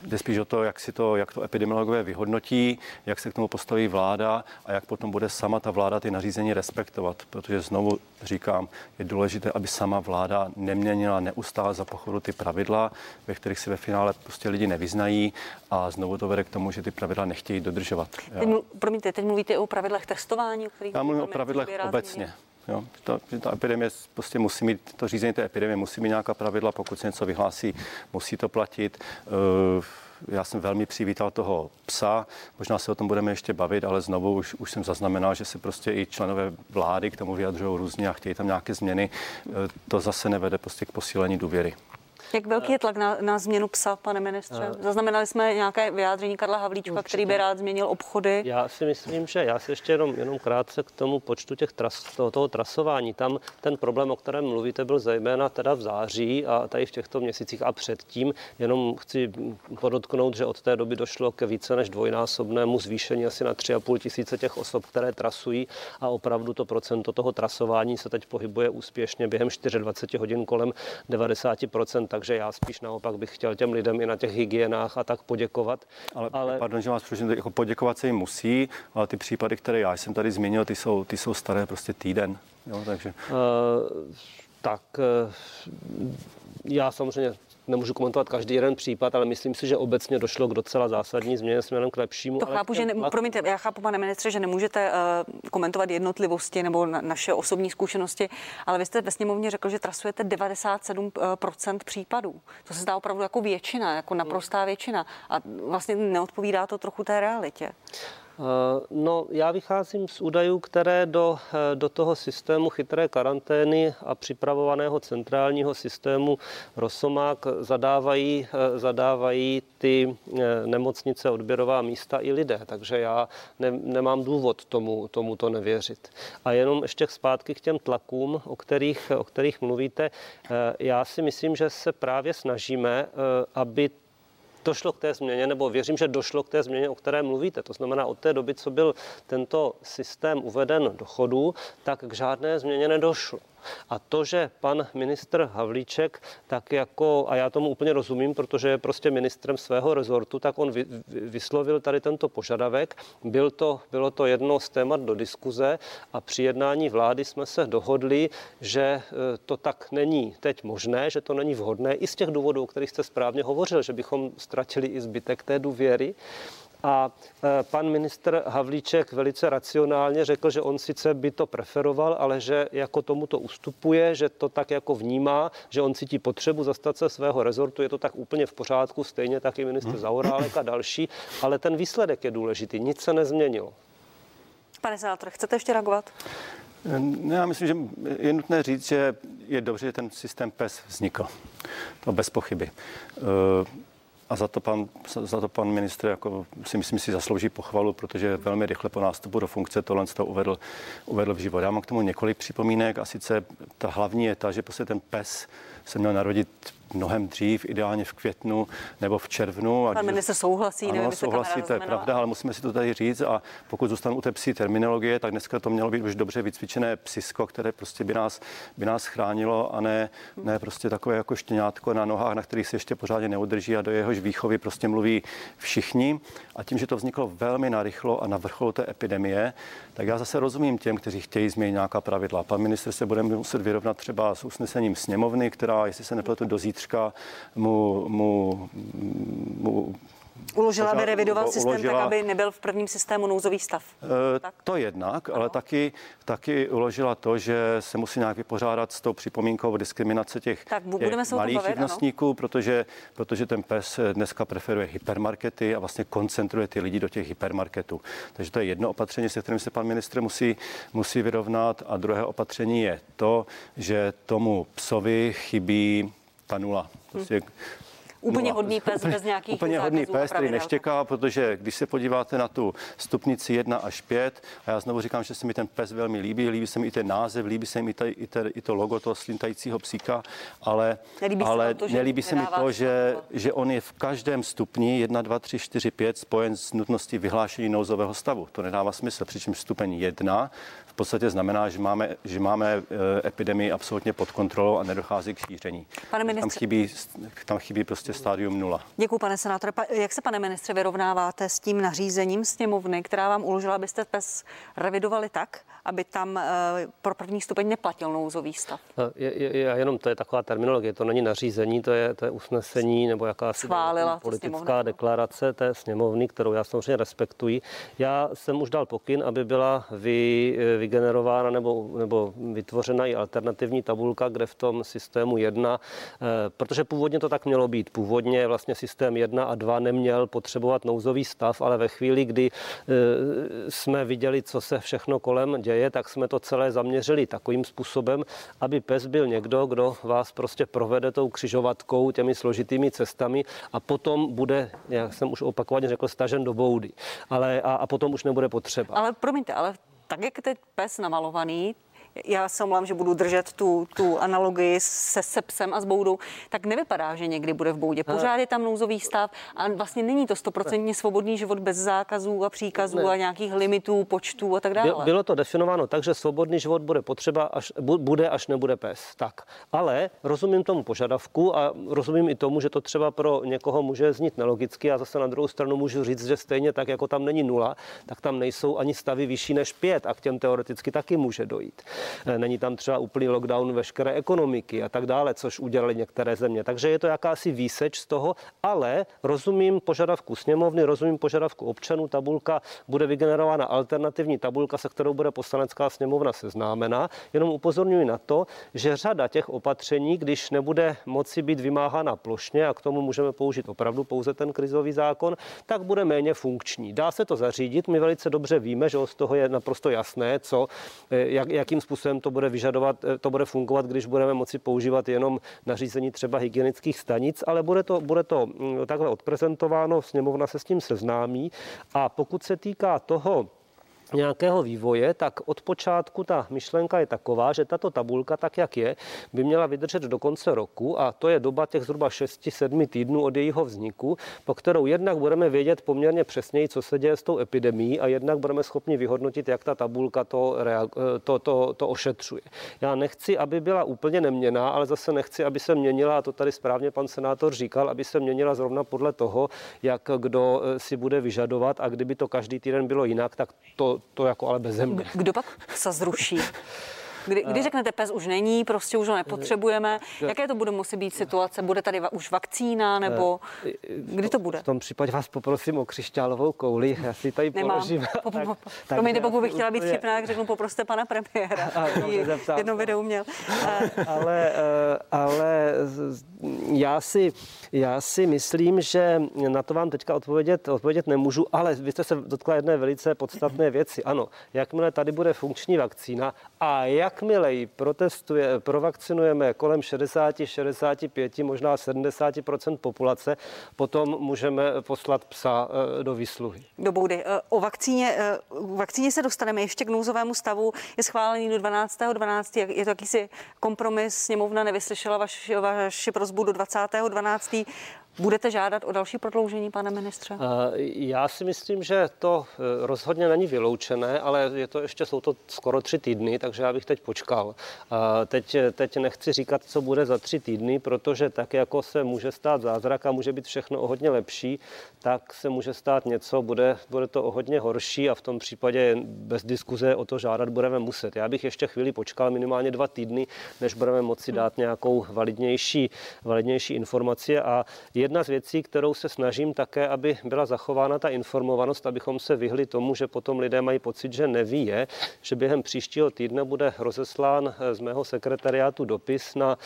jde spíš o to, jak si to, jak to epidemiologové vyhodnotí, jak se k tomu postaví vláda a jak potom bude sama ta vláda ty nařízení respektovat. Protože znovu říkám, je důležité, aby sama vláda neměnila neustále za pochodu ty pravidla, ve kterých si ve finále prostě lidi nevyznají a znovu to vede k tomu, že ty pravidla nechtějí dodržovat. Teď, mluv, promiňte, teď mluvíte o pravidlech testování, o kterých Já mluvím o pravidlech obecně. Jo, ta, ta epidemie prostě musí mít, to řízení té epidemie musí mít nějaká pravidla, pokud se něco vyhlásí, musí to platit. Uh, já jsem velmi přivítal toho psa, možná se o tom budeme ještě bavit, ale znovu už, už jsem zaznamenal, že se prostě i členové vlády k tomu vyjadřují různě a chtějí tam nějaké změny. E, to zase nevede prostě k posílení důvěry. Jak velký je tlak na, na změnu psa, pane ministře? Eh. Zaznamenali jsme nějaké vyjádření Karla Havlíčka, Určitě. který by rád změnil obchody. Já si myslím, že já si ještě jenom, jenom krátce k tomu počtu těch tras, toho, toho trasování. Tam ten problém, o kterém mluvíte, byl zejména teda v září a tady v těchto měsících a předtím. Jenom chci podotknout, že od té doby došlo ke více než dvojnásobnému zvýšení asi na 3,5 tisíce těch osob, které trasují a opravdu to procento toho trasování se teď pohybuje úspěšně během 24 hodin kolem 90 takže já spíš naopak bych chtěl těm lidem i na těch hygienách a tak poděkovat. Ale, ale... pardon, že vás prosím, jako poděkovat se jim musí, ale ty případy, které já jsem tady zmínil, ty jsou, ty jsou staré prostě týden. Jo, takže... Uh, tak uh, já samozřejmě nemůžu komentovat každý jeden případ, ale myslím si, že obecně došlo k docela zásadní změně směrem k lepšímu. To chápu, že ne, promiňte, já chápu, pane ministře, že nemůžete uh, komentovat jednotlivosti nebo na, naše osobní zkušenosti, ale vy jste ve sněmovně řekl, že trasujete 97% případů. To se zdá opravdu jako většina, jako naprostá většina. A vlastně neodpovídá to trochu té realitě. Eh, no, já vycházím z údajů, které do, eh, do toho systému chytré karantény a připravovaného centrálního systému Rosomák zadávají, eh, zadávají ty nemocnice, odběrová místa i lidé. Takže já ne, nemám důvod tomu, tomu to nevěřit. A jenom ještě zpátky k těm tlakům, o kterých, o kterých mluvíte. Já si myslím, že se právě snažíme, aby došlo k té změně, nebo věřím, že došlo k té změně, o které mluvíte. To znamená, od té doby, co byl tento systém uveden do chodu, tak k žádné změně nedošlo. A to, že pan ministr Havlíček, tak jako, a já tomu úplně rozumím, protože je prostě ministrem svého rezortu, tak on vy, vyslovil tady tento požadavek. Byl to, bylo to jedno z témat do diskuze a při jednání vlády jsme se dohodli, že e, to tak není teď možné, že to není vhodné i z těch důvodů, o kterých jste správně hovořil, že bychom ztratili i zbytek té důvěry. A e, pan ministr Havlíček velice racionálně řekl, že on sice by to preferoval, ale že jako tomu to ustupuje, že to tak jako vnímá, že on cítí potřebu zastat se svého rezortu, je to tak úplně v pořádku, stejně tak i ministr Zaorálek a další, ale ten výsledek je důležitý, nic se nezměnilo. Pane senátor, chcete ještě reagovat? Ne, já myslím, že je nutné říct, že je dobře, že ten systém PES vznikl. To bez pochyby. A za to pan, za to pan ministr jako si myslím si zaslouží pochvalu, protože velmi rychle po nástupu do funkce tohle to uvedl, uvedl v život. Já mám k tomu několik připomínek a sice ta hlavní je ta, že prostě ten pes se měl narodit mnohem dřív, ideálně v květnu nebo v červnu. Pan minister souhlasí, ano, nevím, souhlasí, to je pravda, ale musíme si to tady říct a pokud zůstanu u té psí terminologie, tak dneska to mělo být už dobře vycvičené psisko, které prostě by nás, by nás chránilo a ne, ne prostě takové jako štěňátko na nohách, na kterých se ještě pořádně neudrží a do jehož výchovy prostě mluví všichni. A tím, že to vzniklo velmi narychlo a na vrcholu té epidemie, tak já zase rozumím těm, kteří chtějí změnit nějaká pravidla. Pan ministr se bude muset vyrovnat třeba s usnesením sněmovny, která, jestli se nepletu do zítřka, mu, mu, mu Uložila, aby revidoval systém uložila, tak, aby nebyl v prvním systému nouzový stav. E, tak? To jednak, ale taky, taky uložila to, že se musí nějak vypořádat s tou připomínkou diskriminace těch, tak, budeme těch malých živnostníků, protože, protože ten PES dneska preferuje hypermarkety a vlastně koncentruje ty lidi do těch hypermarketů. Takže to je jedno opatření, se kterým se pan ministr musí, musí vyrovnat. A druhé opatření je to, že tomu psovi chybí ta nula. Prostě Úplně no, hodný pes úplně, bez nějakých [LAUGHS] Úplně hodný pes, který neštěká, protože když se podíváte na tu stupnici 1 až 5, a já znovu říkám, že se mi ten pes velmi líbí, líbí se mi i ten název, líbí se mi i, ta, i, ta, i to logo toho slintajícího psíka, ale, nelíbí ale se to, že nelíbí se mi to, že, že on je v každém stupni 1, 2, 3, 4, 5 spojen s nutností vyhlášení nouzového stavu. To nedává smysl, přičemž stupeň 1 v podstatě znamená, že máme, že máme eh, epidemii absolutně pod kontrolou a nedochází k šíření. Pane ministře... Tam chybí, tam chybí prostě stádium nula. Děkuji, pane senátore. Jak se, pane ministře, vyrovnáváte s tím nařízením sněmovny, která vám uložila, abyste PES revidovali tak, aby tam eh, pro první stupeň neplatil nouzový stav? No, je, je, je, jenom to je taková terminologie, to není nařízení, to je, to je usnesení nebo jakási Schválila politická deklarace té sněmovny, kterou já samozřejmě respektuji. Já jsem už dal pokyn, aby byla vy, eh, vygenerována nebo, nebo vytvořena i alternativní tabulka, kde v tom systému 1, eh, protože původně to tak mělo být. Původně vlastně systém 1 a 2 neměl potřebovat nouzový stav, ale ve chvíli, kdy jsme viděli, co se všechno kolem děje, tak jsme to celé zaměřili takovým způsobem, aby pes byl někdo, kdo vás prostě provede tou křižovatkou, těmi složitými cestami a potom bude, jak jsem už opakovaně řekl, stažen do boudy. Ale a, a potom už nebude potřeba. Ale promiňte, ale tak, jak teď pes namalovaný, já se omlám, že budu držet tu, tu analogii se sepsem a s boudou, tak nevypadá, že někdy bude v boudě. Pořád je tam nouzový stav a vlastně není to stoprocentně svobodný život bez zákazů a příkazů ne. a nějakých limitů, počtů a tak dále. Bylo to definováno tak, že svobodný život bude potřeba, až, bude, až nebude pes. Tak. Ale rozumím tomu požadavku a rozumím i tomu, že to třeba pro někoho může znít nelogicky a zase na druhou stranu můžu říct, že stejně tak, jako tam není nula, tak tam nejsou ani stavy vyšší než pět a k těm teoreticky taky může dojít. Eh, není tam třeba úplný lockdown veškeré ekonomiky a tak dále, což udělali některé země. Takže je to jakási výseč z toho, ale rozumím požadavku sněmovny, rozumím požadavku občanů. Tabulka bude vygenerována alternativní tabulka, se kterou bude poslanecká sněmovna seznámena. Jenom upozorňuji na to, že řada těch opatření, když nebude moci být vymáhána plošně a k tomu můžeme použít opravdu pouze ten krizový zákon, tak bude méně funkční. Dá se to zařídit, my velice dobře víme, že z toho je naprosto jasné, co, eh, jak, jakým způsobem způsobem to bude vyžadovat, eh, to bude fungovat, když budeme moci používat jenom nařízení třeba hygienických stanic, ale bude to, bude to mm, takhle odprezentováno, sněmovna se s tím seznámí. A pokud se týká toho, nějakého vývoje, tak od počátku ta myšlenka je taková, že tato tabulka, tak jak je, by měla vydržet do konce roku a to je doba těch zhruba 6-7 týdnů od jejího vzniku, po kterou jednak budeme vědět poměrně přesněji, co se děje s tou epidemí a jednak budeme schopni vyhodnotit, jak ta tabulka to, to, to, to ošetřuje. Já nechci, aby byla úplně neměná, ale zase nechci, aby se měnila, a to tady správně pan senátor říkal, aby se měnila zrovna podle toho, jak kdo eh, si bude vyžadovat a kdyby to každý týden bylo jinak, tak to, to jako ale bez země. Kdo pak se zruší? [LAUGHS] Kdy, kdy řeknete, pes už není, prostě už ho nepotřebujeme, jaké to bude muset být situace? Bude tady už vakcína nebo kdy to bude? V tom případě vás poprosím o křišťálovou kouli, já si tady Nemám. položím. Po, po, po, promiňte, pokud bych chtěla být vtipná, tak řeknu, poproste pana premiéra. [LAUGHS] Jedno video měl. [LAUGHS] ale, eh, ale já si, já si myslím, že na to vám teďka odpovědět, odpovědět nemůžu, ale vy jste se dotkla jedné velice podstatné věci. Ano, jakmile tady bude funkční vakcína, A jakmile ji protestuje, provakcinujeme kolem 60, 65, možná 70% populace, potom můžeme poslat psa eh, do výsluhy. Do boudy. Eh, o vakcíně, eh, vakcíně se dostaneme ještě k nouzovému stavu. Je schválený do 12. 12. Je to jakýsi kompromis. Sněmovna nevyslyšela vaši, vaši prozbu do 20. 12. Budete žádat o další prodloužení, pane ministře? Já si myslím, že to e, rozhodně není vyloučené, ale je to ještě, jsou to skoro tři týdny, takže já bych teď počkal. Teď, teď nechci říkat, co bude za tři týdny, protože tak, jako se může stát zázrak a může být všechno o hodně lepší, tak se může stát něco, bude, bude to o hodně horší a v tom případě bez diskuze o to žádat budeme muset. Já bych ještě chvíli počkal, minimálně dva týdny, než budeme moci dát nějakou validnější, validnější informaci a jedna z věcí, kterou se snažím také, aby byla zachována ta informovanost, abychom se vyhli tomu, že potom lidé mají pocit, že neví, je, že během příštího týdne bude rozeslán z mého sekretariátu dopis na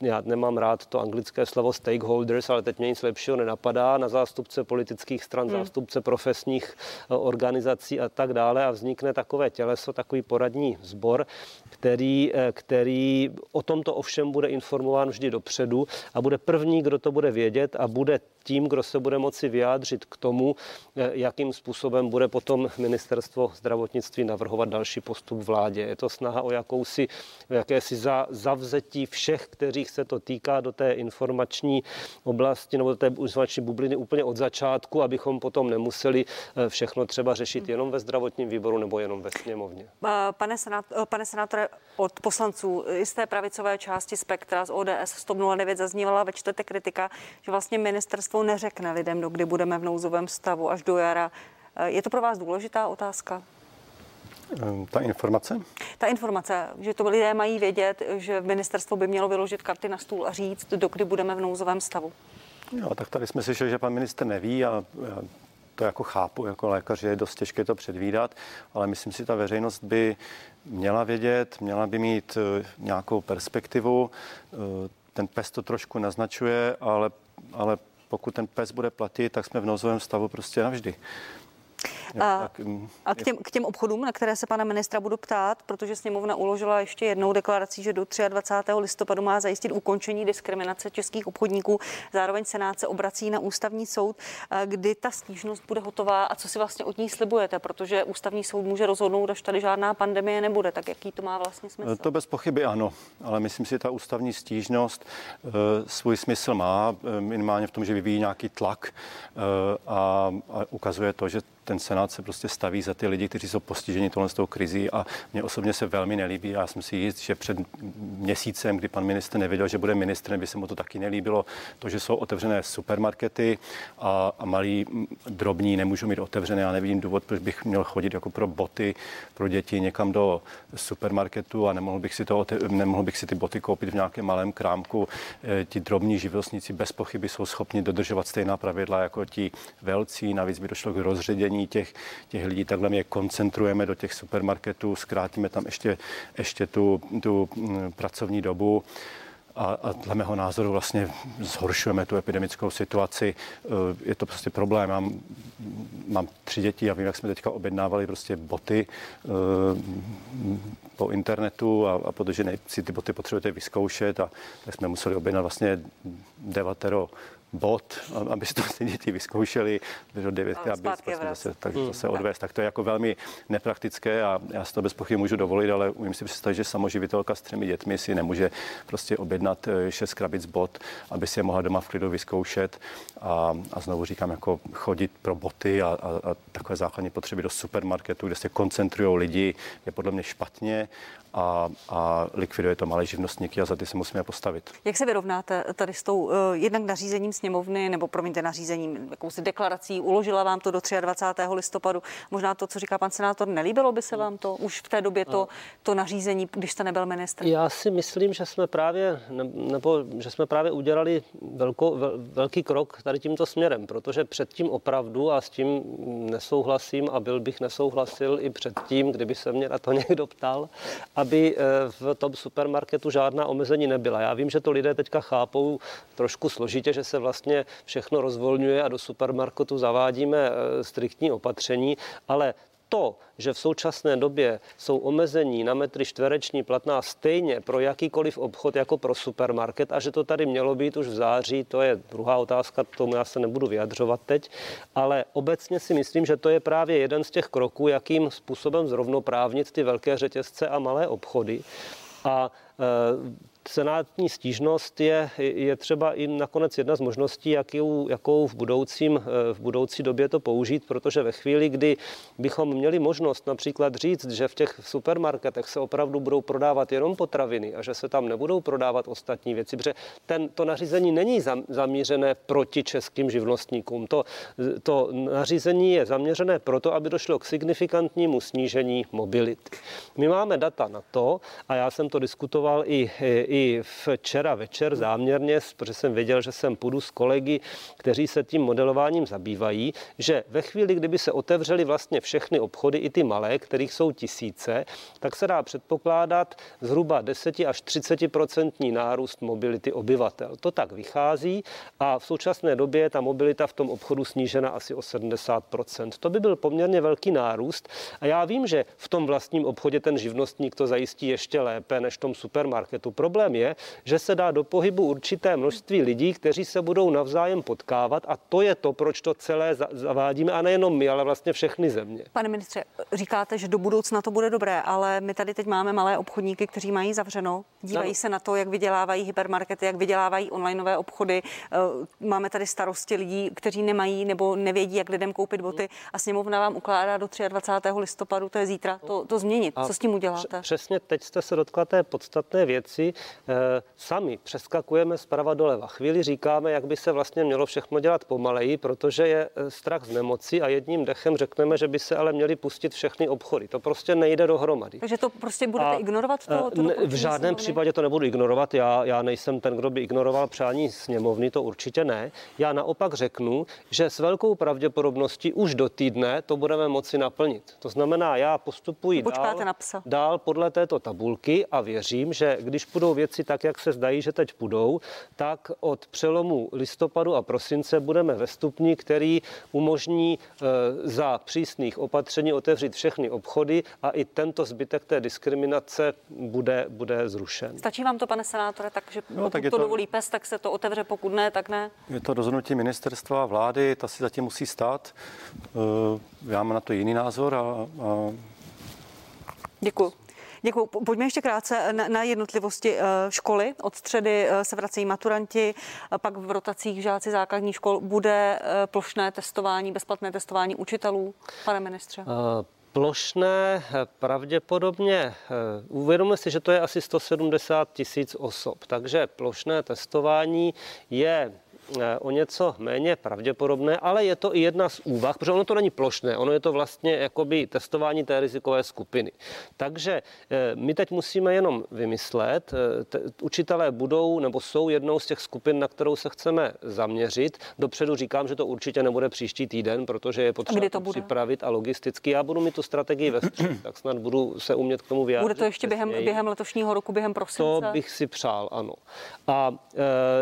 já nemám rád to anglické slovo stakeholders, ale teď mě nic lepšího nenapadá, na zástupce politických stran, hmm. zástupce profesních eh, organizací a tak dále a vznikne takové těleso, takový poradní sbor, který, eh, který o tomto ovšem bude informován vždy dopředu a bude první, kdo to bude vědět a bude tím, kdo se bude moci vyjádřit k tomu, eh, jakým způsobem bude potom ministerstvo zdravotnictví navrhovat další postup vládě. Je to snaha o jakousi, jakési za, zavzetí všech, kteří kterých se to týká do té informační oblasti nebo do té informační bubliny úplně od začátku, abychom potom nemuseli eh, všechno třeba řešit jenom ve zdravotním výboru nebo jenom ve sněmovně. Pane, senát, eh, pane senátore, od poslanců z té pravicové části spektra z ODS 109 zaznívala ve čtvrtek kritika, že vlastně ministerstvo neřekne lidem, do kdy budeme v nouzovém stavu až do jara. Eh, je to pro vás důležitá otázka? Ehm, ta informace? Ta informace, že to lidé mají vědět, že ministerstvo by mělo vyložit karty na stůl a říct, dokdy budeme v nouzovém stavu. Jo, tak tady jsme slyšeli, že pan minister neví a to jako chápu, jako lékař je dost těžké to předvídat, ale myslím si, ta veřejnost by měla vědět, měla by mít eh, nějakou perspektivu. Eh, ten PES to trošku naznačuje, ale, ale pokud ten PES bude platit, tak jsme v nouzovém stavu prostě navždy. A, mm, a k, těm, k těm obchodům, na které se pana ministra budu ptát, protože sněmovna uložila ještě jednou deklarací, že do 23. listopadu má zajistit ukončení diskriminace českých obchodníků. Zároveň Senát se obrací na ústavní soud, kdy ta stížnost bude hotová a co si vlastně od ní slibujete, protože ústavní soud může rozhodnout, až tady žádná pandemie nebude. Tak jaký to má vlastně smysl? To bez pochyby ano, ale myslím si, že ta ústavní stížnost e, svůj smysl má, minimálně v tom, že vyvíjí nějaký tlak a, a ukazuje to, že ten Senát se prostě staví za ty lidi, kteří jsou postiženi tohle s tou krizí a mě osobně se velmi nelíbí. Já jsem si jist, že před měsícem, kdy pan ministr nevěděl, že bude ministrem, by se mu to taky nelíbilo. To, že jsou otevřené supermarkety a, a malí drobní nemůžou mít otevřené. Já nevidím důvod, proč bych měl chodit jako pro boty pro děti někam do supermarketu a nemohl bych si, to, nemohl bych si ty boty koupit v nějakém malém krámku. E, ti drobní živnostníci bez pochyby jsou schopni dodržovat stejná pravidla jako ti velcí. Navíc by došlo k rozředění těch, těch lidí. Takhle my je koncentrujeme do těch supermarketů, zkrátíme tam ještě, ještě tu, tu mm, pracovní dobu a, a dle mého názoru vlastně zhoršujeme tu epidemickou situaci. Eh, je to prostě problém. Mám, mám tři děti a vím, jak jsme teďka objednávali prostě boty eh, po internetu a, a protože ne, si ty boty potřebujete vyzkoušet a tak jsme museli objednat vlastně devatero bod, aby to ty děti vyzkoušeli do 9, aby prostě zase, tak, zase odvést. Tak to je jako velmi nepraktické a já si to bez pochyby můžu dovolit, ale umím si představit, že samoživitelka s třemi dětmi si nemůže prostě objednat eh, šest krabic bod, aby si je mohla doma v klidu vyzkoušet. A, a znovu říkám, jako chodit pro boty a, a, a takové základní potřeby do supermarketu, kde se koncentrují lidi, je podle mě špatně a, a likviduje to malé živnostníky a za ty se musíme postavit. Jak se vyrovnáte tady s tou uh, jednak nařízením sněmovny, nebo promiňte nařízením, jakousi deklarací, uložila vám to do 23. listopadu. Možná to, co říká pan senátor, nelíbilo by se vám to už v té době to, to nařízení, když jste nebyl ministr? Já si myslím, že jsme právě, nebo že jsme právě udělali velkou, vel, velký krok tady tímto směrem, protože předtím opravdu, a s tím nesouhlasím a byl bych nesouhlasil i předtím, kdyby se mě na to [LAUGHS] někdo ptal, aby eh, v tom supermarketu žádná omezení nebyla. Já vím, že to lidé teďka chápou trošku složitě, že se vlastně všechno rozvolňuje a do supermarketu zavádíme eh, striktní opatření, ale to, že v současné době jsou omezení na metry čtvereční platná stejně pro jakýkoliv obchod jako pro supermarket a že to tady mělo být už v září, to je druhá otázka, k tomu já se nebudu vyjadřovat teď, ale obecně si myslím, že to je právě jeden z těch kroků, jakým způsobem zrovnoprávnit ty velké řetězce a malé obchody. A e, senátní stížnost je, je třeba i nakonec jedna z možností, jakou, jakou v, budoucím, eh, v budoucí době to použít, protože ve chvíli, kdy bychom měli možnost například říct, že v těch supermarketech se opravdu budou prodávat jenom potraviny a že se tam nebudou prodávat ostatní věci, protože ten, to nařízení není zamířené proti českým živnostníkům. To, to nařízení je zaměřené proto, aby došlo k signifikantnímu snížení mobility. My máme data na to, a já jsem to diskutoval i, i i včera večer záměrně, protože jsem věděl, že jsem půjdu s kolegy, kteří se tím modelováním zabývají, že ve chvíli, kdyby se otevřely vlastně všechny obchody, i ty malé, kterých jsou tisíce, tak se dá předpokládat zhruba 10 až 30% nárůst mobility obyvatel. To tak vychází a v současné době je ta mobilita v tom obchodu snížena asi o 70 To by byl poměrně velký nárůst a já vím, že v tom vlastním obchodě ten živnostník to zajistí ještě lépe než v tom supermarketu. Problém Problém je, že se dá do pohybu určité množství lidí, kteří se budou navzájem potkávat a to je to, proč to celé zavádíme a nejenom my, ale vlastně všechny země. Pane ministře, říkáte, že do budoucna to bude dobré, ale my tady teď máme malé obchodníky, kteří mají zavřeno, dívají no. se na to, jak vydělávají hypermarkety, jak vydělávají onlineové obchody. Eh, máme tady starosti lidí, kteří nemají nebo nevědí, jak lidem koupit boty a sněmovna vám ukládá do 23. listopadu, to je zítra, to, to změnit. Co s tím uděláte? Přesně teď jste se dotkla té podstatné věci. Eh, sami přeskakujeme zprava doleva. Chvíli říkáme, jak by se vlastně mělo všechno dělat pomaleji, protože je eh, strach z nemoci a jedním dechem řekneme, že by se ale měli pustit všechny obchody. To prostě nejde dohromady. Takže to prostě budete a, ignorovat? To, to v žádném sněmovny? případě to nebudu ignorovat. Já, já nejsem ten, kdo by ignoroval přání sněmovny, to určitě ne. Já naopak řeknu, že s velkou pravděpodobností už do týdne to budeme moci naplnit. To znamená, já postupuji dál, dál podle této tabulky a věřím, že když budou věci tak, jak se zdají, že teď půjdou, tak od přelomu listopadu a prosince budeme ve stupni, který umožní e, za přísných opatření otevřít všechny obchody a i tento zbytek té diskriminace bude, bude zrušen. Stačí vám to, pane senátore, takže no, pokud tak to, to dovolí PES, tak se to otevře, pokud ne, tak ne? Je to rozhodnutí ministerstva a vlády, ta si zatím musí stát. E, já mám na to jiný názor a, a Děkuji. Děkuji. Pojďme ještě krátce na, na jednotlivosti eh, školy. Od středy eh, se vracejí maturanti, pak v rotacích žáci základních škol bude eh, plošné testování, bezplatné testování učitelů, pane ministře. Uh plošné pravděpodobně, uvědomíme si, že to je asi 170 tisíc osob, takže plošné testování je o něco méně pravděpodobné, ale je to i jedna z úvah, protože ono to není plošné, ono je to vlastně jakoby testování té rizikové skupiny. Takže eh, my teď musíme jenom vymyslet, eh, te, učitelé budou nebo jsou jednou z těch skupin, na kterou se chceme zaměřit. Dopředu říkám, že to určitě nebude příští týden, protože je potřeba to připravit a logisticky. Já budu mít tu strategii ve střed, [CLEARS THROAT] tak snad budu se umět k tomu vyjádřit. Bude to ještě během, během letošního roku, během prosince? To bych si přál, ano. A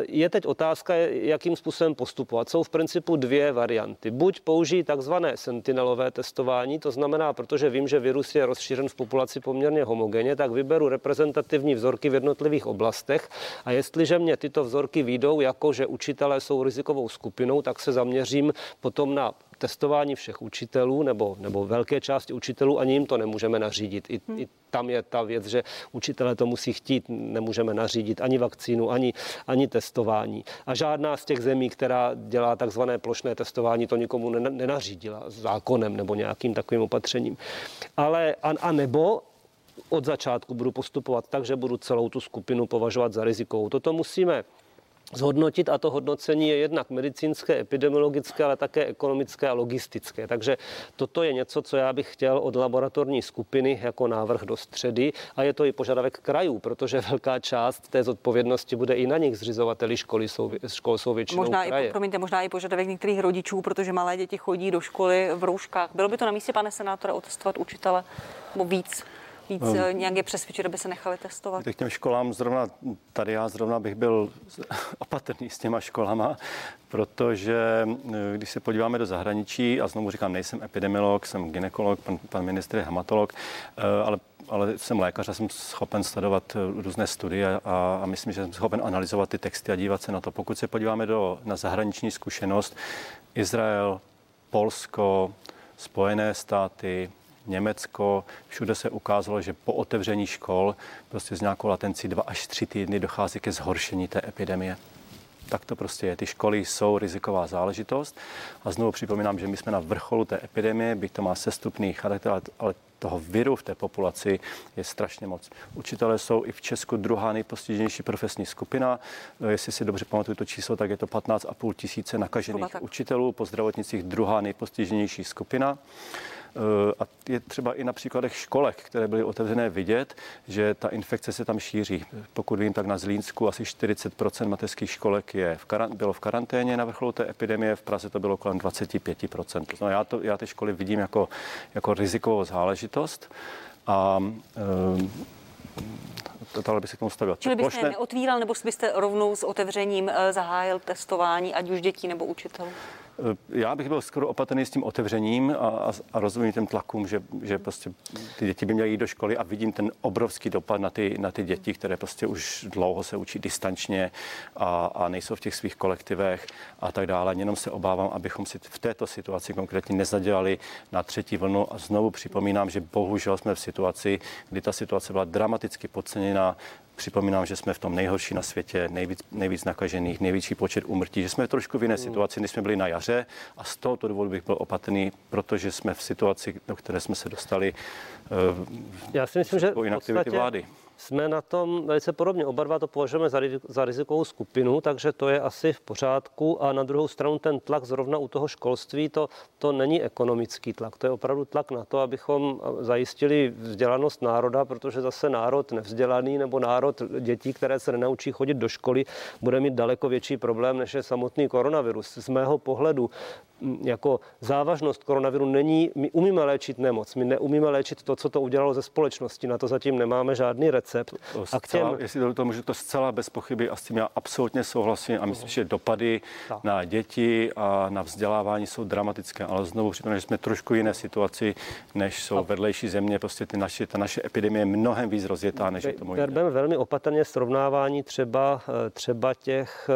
je teď otázka, jakým způsobem postupovat. Jsou v principu dvě varianty. Buď použijí takzvané sentinelové testování, to znamená, protože vím, že virus je rozšířen v populaci poměrně homogenně, tak vyberu reprezentativní vzorky v jednotlivých oblastech a jestliže mě tyto vzorky výjdou jako, že učitelé jsou rizikovou skupinou, tak se zaměřím potom na testování všech učitelů nebo, nebo velké části učitelů, ani jim to nemůžeme nařídit. I, hmm. I tam je ta věc, že učitelé to musí chtít, nemůžeme nařídit ani vakcínu, ani, ani testování. A žádná z těch zemí, která dělá takzvané plošné testování, to nikomu nenařídila zákonem nebo nějakým takovým opatřením. Ale a, a nebo od začátku budu postupovat tak, že budu celou tu skupinu považovat za rizikovou. Toto musíme zhodnotit a to hodnocení je jednak medicínské, epidemiologické, ale také ekonomické a logistické. Takže toto je něco, co já bych chtěl od laboratorní skupiny jako návrh do středy a je to i požadavek krajů, protože velká část té zodpovědnosti bude i na nich zřizovateli školy jsou, škol jsou většinou možná kraje. I, promiňte, možná i požadavek některých rodičů, protože malé děti chodí do školy v rouškách. Bylo by to na místě, pane senátore, otestovat učitele nebo víc? Víc um, nějak je přesvědčit, aby se nechali testovat? K těm školám zrovna, tady já zrovna bych byl [LAUGHS] opatrný s těma školama, protože eh, když se podíváme do zahraničí, a znovu říkám, nejsem epidemiolog, jsem ginekolog, pan, pan ministr je hematolog, eh, ale ale jsem lékař a jsem schopen sledovat různé studie a, a myslím, že jsem schopen analyzovat ty texty a dívat se na to. Pokud se podíváme do, na zahraniční zkušenost, Izrael, Polsko, Spojené státy, Německo, všude se ukázalo, že po otevření škol prostě s nějakou latencí dva až tři týdny dochází ke zhoršení té epidemie. Tak to prostě je. Ty školy jsou riziková záležitost. A znovu připomínám, že my jsme na vrcholu té epidemie, byť to má sestupný charakter, ale toho viru v té populaci je strašně moc. Učitelé jsou i v Česku druhá nejpostiženější profesní skupina. Jestli si dobře pamatuju to číslo, tak je to 15,5 tisíce nakažených učitelů. Po zdravotnicích druhá nejpostiženější skupina. Eh, a je třeba i na příkladech školek, které byly otevřené vidět, že ta infekce se tam šíří. Pokud vím, tak na Zlínsku asi 40% mateřských školek je v karant- bylo v karanténě na vrcholu té epidemie, v Praze to bylo kolem 25% No já, to, já ty školy vidím jako, jako rizikovou záležitost. A e, tohle by se k tomu stavil. Čili byste Plošné... neotvíral, nebo byste rovnou s otevřením eh, zahájil testování, ať už dětí nebo učitelů? Eh, já bych byl skoro opatrný s tím otevřením a, a, a rozumím těm tlakům, že, že prostě ty děti by měly jít do školy a vidím ten obrovský dopad na ty, na ty děti, které prostě už dlouho se učí distančně a, a nejsou v těch svých kolektivech a tak dále. Jenom se obávám, abychom si v této situaci konkrétně nezadělali na třetí vlnu a znovu připomínám, že bohužel jsme v situaci, kdy ta situace byla dramaticky podceněna, Připomínám, že jsme v tom nejhorší na světě, nejvíc, nejvíc nakažených, největší počet úmrtí, že jsme trošku v jiné hmm. situaci, než jsme byli na jaře a z tohoto důvodu bych byl opatrný, protože jsme v situaci, do které jsme se dostali uh, Já si myslím, že po inaktivitě vlády jsme na tom velice podobně. Oba dva to považujeme za, za rizikovou skupinu, takže to je asi v pořádku. A na druhou stranu ten tlak zrovna u toho školství, to, to není ekonomický tlak. To je opravdu tlak na to, abychom zajistili vzdělanost národa, protože zase národ nevzdělaný nebo národ dětí, které se nenaučí chodit do školy, bude mít daleko větší problém, než je samotný koronavirus. Z mého pohledu jako závažnost koronaviru není, my umíme léčit nemoc, my neumíme léčit to, co to udělalo ze společnosti, na to zatím nemáme žádný recept. To a k těm... Zcela, jestli to můžu, to zcela bez pochyby a s tím já absolutně souhlasím a myslím, že dopady tak. na děti a na vzdělávání jsou dramatické, ale znovu připomínám, že jsme trošku jiné situaci, než jsou a... vedlejší země, prostě ty naše, ta naše epidemie je mnohem víc rozjetá, než je tomu Berbeme velmi opatrně srovnávání třeba, třeba těch,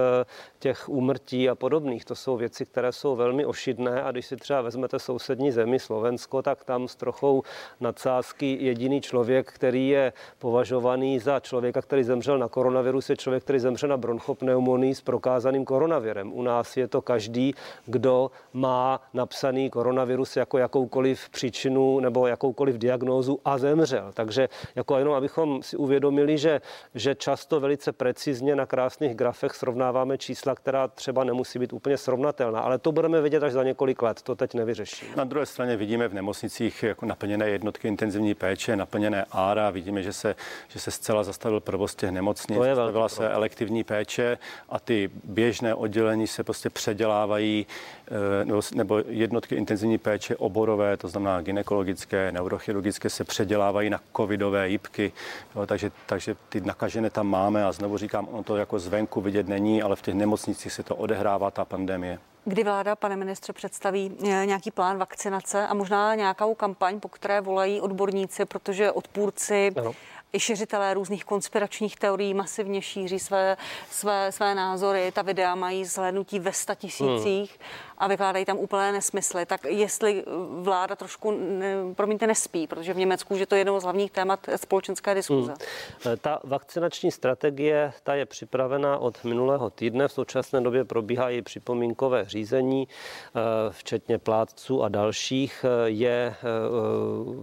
těch úmrtí a podobných. To jsou věci, které jsou velmi ošidné a když si třeba vezmete sousední zemi Slovensko, tak tam s trochou nadsázky jediný člověk, který je považovaný za člověka, který zemřel na koronavirus, je člověk, který zemřel na bronchopneumonii s prokázaným koronavirem. U nás je to každý, kdo má napsaný koronavirus jako jakoukoliv příčinu nebo jakoukoliv diagnózu a zemřel. Takže jako jenom abychom si uvědomili, že, že často velice precizně na krásných grafech srovnáváme čísla, která třeba nemusí být úplně srovnatelná, ale to budeme vědět až za několik let. To teď nevyřeší. Na druhé straně vidíme v nemocnicích jako naplněné jednotky intenzivní péče, naplněné ára. Vidíme, že se, že se zcela zastavil provoz těch nemocnic, zastavila se elektivní péče a ty běžné oddělení se prostě předělávají eh, nebo, nebo jednotky intenzivní péče oborové, to znamená ginekologické, neurochirurgické, se předělávají na covidové jípky. Jo, takže, takže ty nakažené tam máme a znovu říkám, ono to jako zvenku vidět není, ale v těch nemocnicích se to odehrává ta pandemie. Kdy vláda, pane ministře, představí eh, nějaký plán vakcinace a možná nějakou kampaň, po které volají odborníci, protože odpůrci ano i šiřitelé různých konspiračních teorií masivně šíří své, své, své názory. Ta videa mají zhlédnutí ve tisících. Hmm a vykládají tam úplné nesmysly. Tak jestli vláda trošku, ne, promiňte, nespí, protože v Německu že to je jedno z hlavních témat společenské diskuze. Hmm. Ta vakcinační strategie, ta je připravena od minulého týdne. V současné době probíhá její připomínkové řízení, eh, včetně plátců a dalších. Je, eh,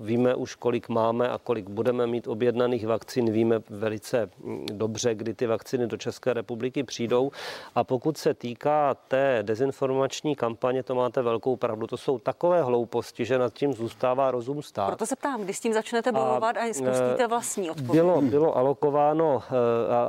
víme už, kolik máme a kolik budeme mít objednaných vakcín. Víme velice hm, dobře, kdy ty vakcíny do České republiky přijdou. A pokud se týká té dezinformační kampaně, to máte velkou pravdu. To jsou takové hlouposti, že nad tím zůstává rozum stát. Proto se ptám, kdy s tím začnete bojovat a, a spustíte vlastní odpověď. Bylo, bylo alokováno,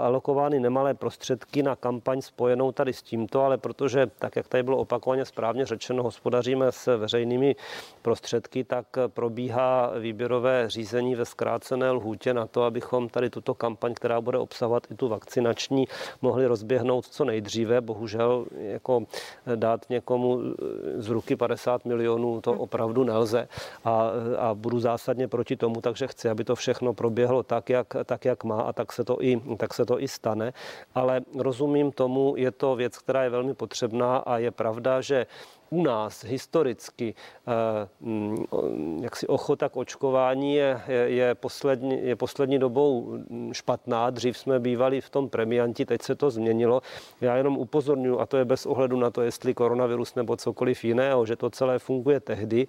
alokovány nemalé prostředky na kampaň spojenou tady s tímto, ale protože, tak jak tady bylo opakovaně správně řečeno, hospodaříme s veřejnými prostředky, tak probíhá výběrové řízení ve zkrácené lhůtě na to, abychom tady tuto kampaň, která bude obsahovat i tu vakcinační, mohli rozběhnout co nejdříve. Bohužel jako dát někomu z ruky 50 milionů to opravdu nelze a, a budu zásadně proti tomu, takže chci, aby to všechno proběhlo tak, jak, tak, jak má a tak se, to i, tak se to i stane. Ale rozumím tomu, je to věc, která je velmi potřebná a je pravda, že u nás historicky eh, mm, jaksi ochota k očkování je, je, poslední, je poslední dobou špatná. Dřív jsme bývali v tom premianti, teď se to změnilo. Já jenom upozorňuji, a to je bez ohledu na to, jestli koronavirus nebo cokoliv jiného, že to celé funguje tehdy,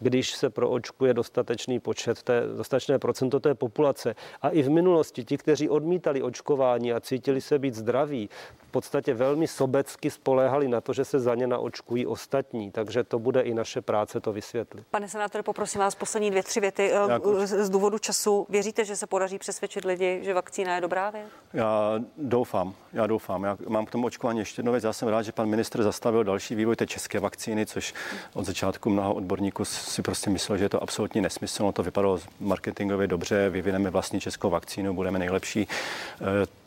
když se proočkuje dostatečný počet, té, dostatečné procento té populace. A i v minulosti ti, kteří odmítali očkování a cítili se být zdraví, v podstatě velmi sobecky spoléhali na to, že se za ně naočkují ostatní, takže to bude i naše práce to vysvětlit. Pane senátore, poprosím vás poslední dvě, tři věty jako... z důvodu času. Věříte, že se podaří přesvědčit lidi, že vakcína je dobrá věc? Já doufám, já doufám. Já mám k tomu očkování ještě jednu věc. Já jsem rád, že pan ministr zastavil další vývoj té české vakcíny, což od začátku mnoho odborníků si prostě myslel, že je to absolutně nesmysl. No to vypadalo marketingově dobře, vyvineme vlastní českou vakcínu, budeme nejlepší.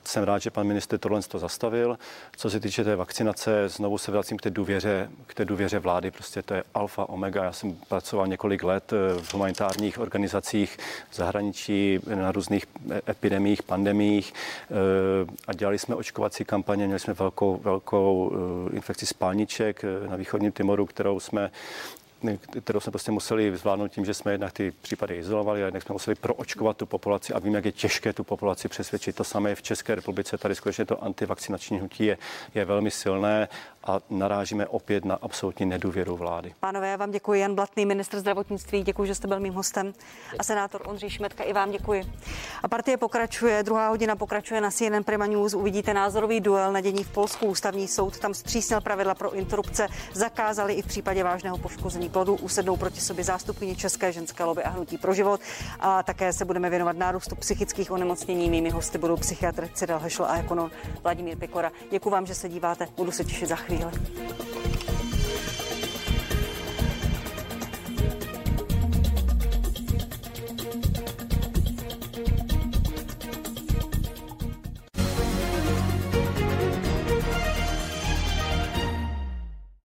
Eh, jsem rád, že pan ministr tohle to zastavil. Co se týče té vakcinace, znovu se vracím k té důvěře, k té důvěře vlády. Prostě to je alfa, omega. Já jsem pracoval několik let eh, v humanitárních organizacích v zahraničí na různých epidemích, pandemích eh, a dělali jsme očkovací kampaně. Měli jsme velkou, velkou eh, infekci spalniček na východním Timoru, kterou jsme kterou jsme prostě museli zvládnout tím, že jsme jednak ty případy izolovali a jednak jsme museli proočkovat tu populaci a vím, jak je těžké tu populaci přesvědčit. To samé je v České republice. Tady skutečně to antivakcinační hnutí je, je velmi silné a narážíme opět na absolutní nedůvěru vlády. Pánové, já vám děkuji. Jan Blatný, ministr zdravotnictví, děkuji, že jste byl mým hostem. A senátor Ondřej Šmetka, i vám děkuji. A partie pokračuje, druhá hodina pokračuje na CNN Prima News. Uvidíte názorový duel na dění v Polsku. Ústavní soud tam zpřísnil pravidla pro interrupce, zakázali i v případě vážného poškození plodu usednou proti sobě zástupkyně České ženské lobby a hnutí pro život. A také se budeme věnovat nárůstu psychických onemocnění. Mými hosty budou psychiatr Cyril Hešl a ekonom Vladimír Pikora. Děkuji vám, že se díváte. Budu se těšit za chvíli. really.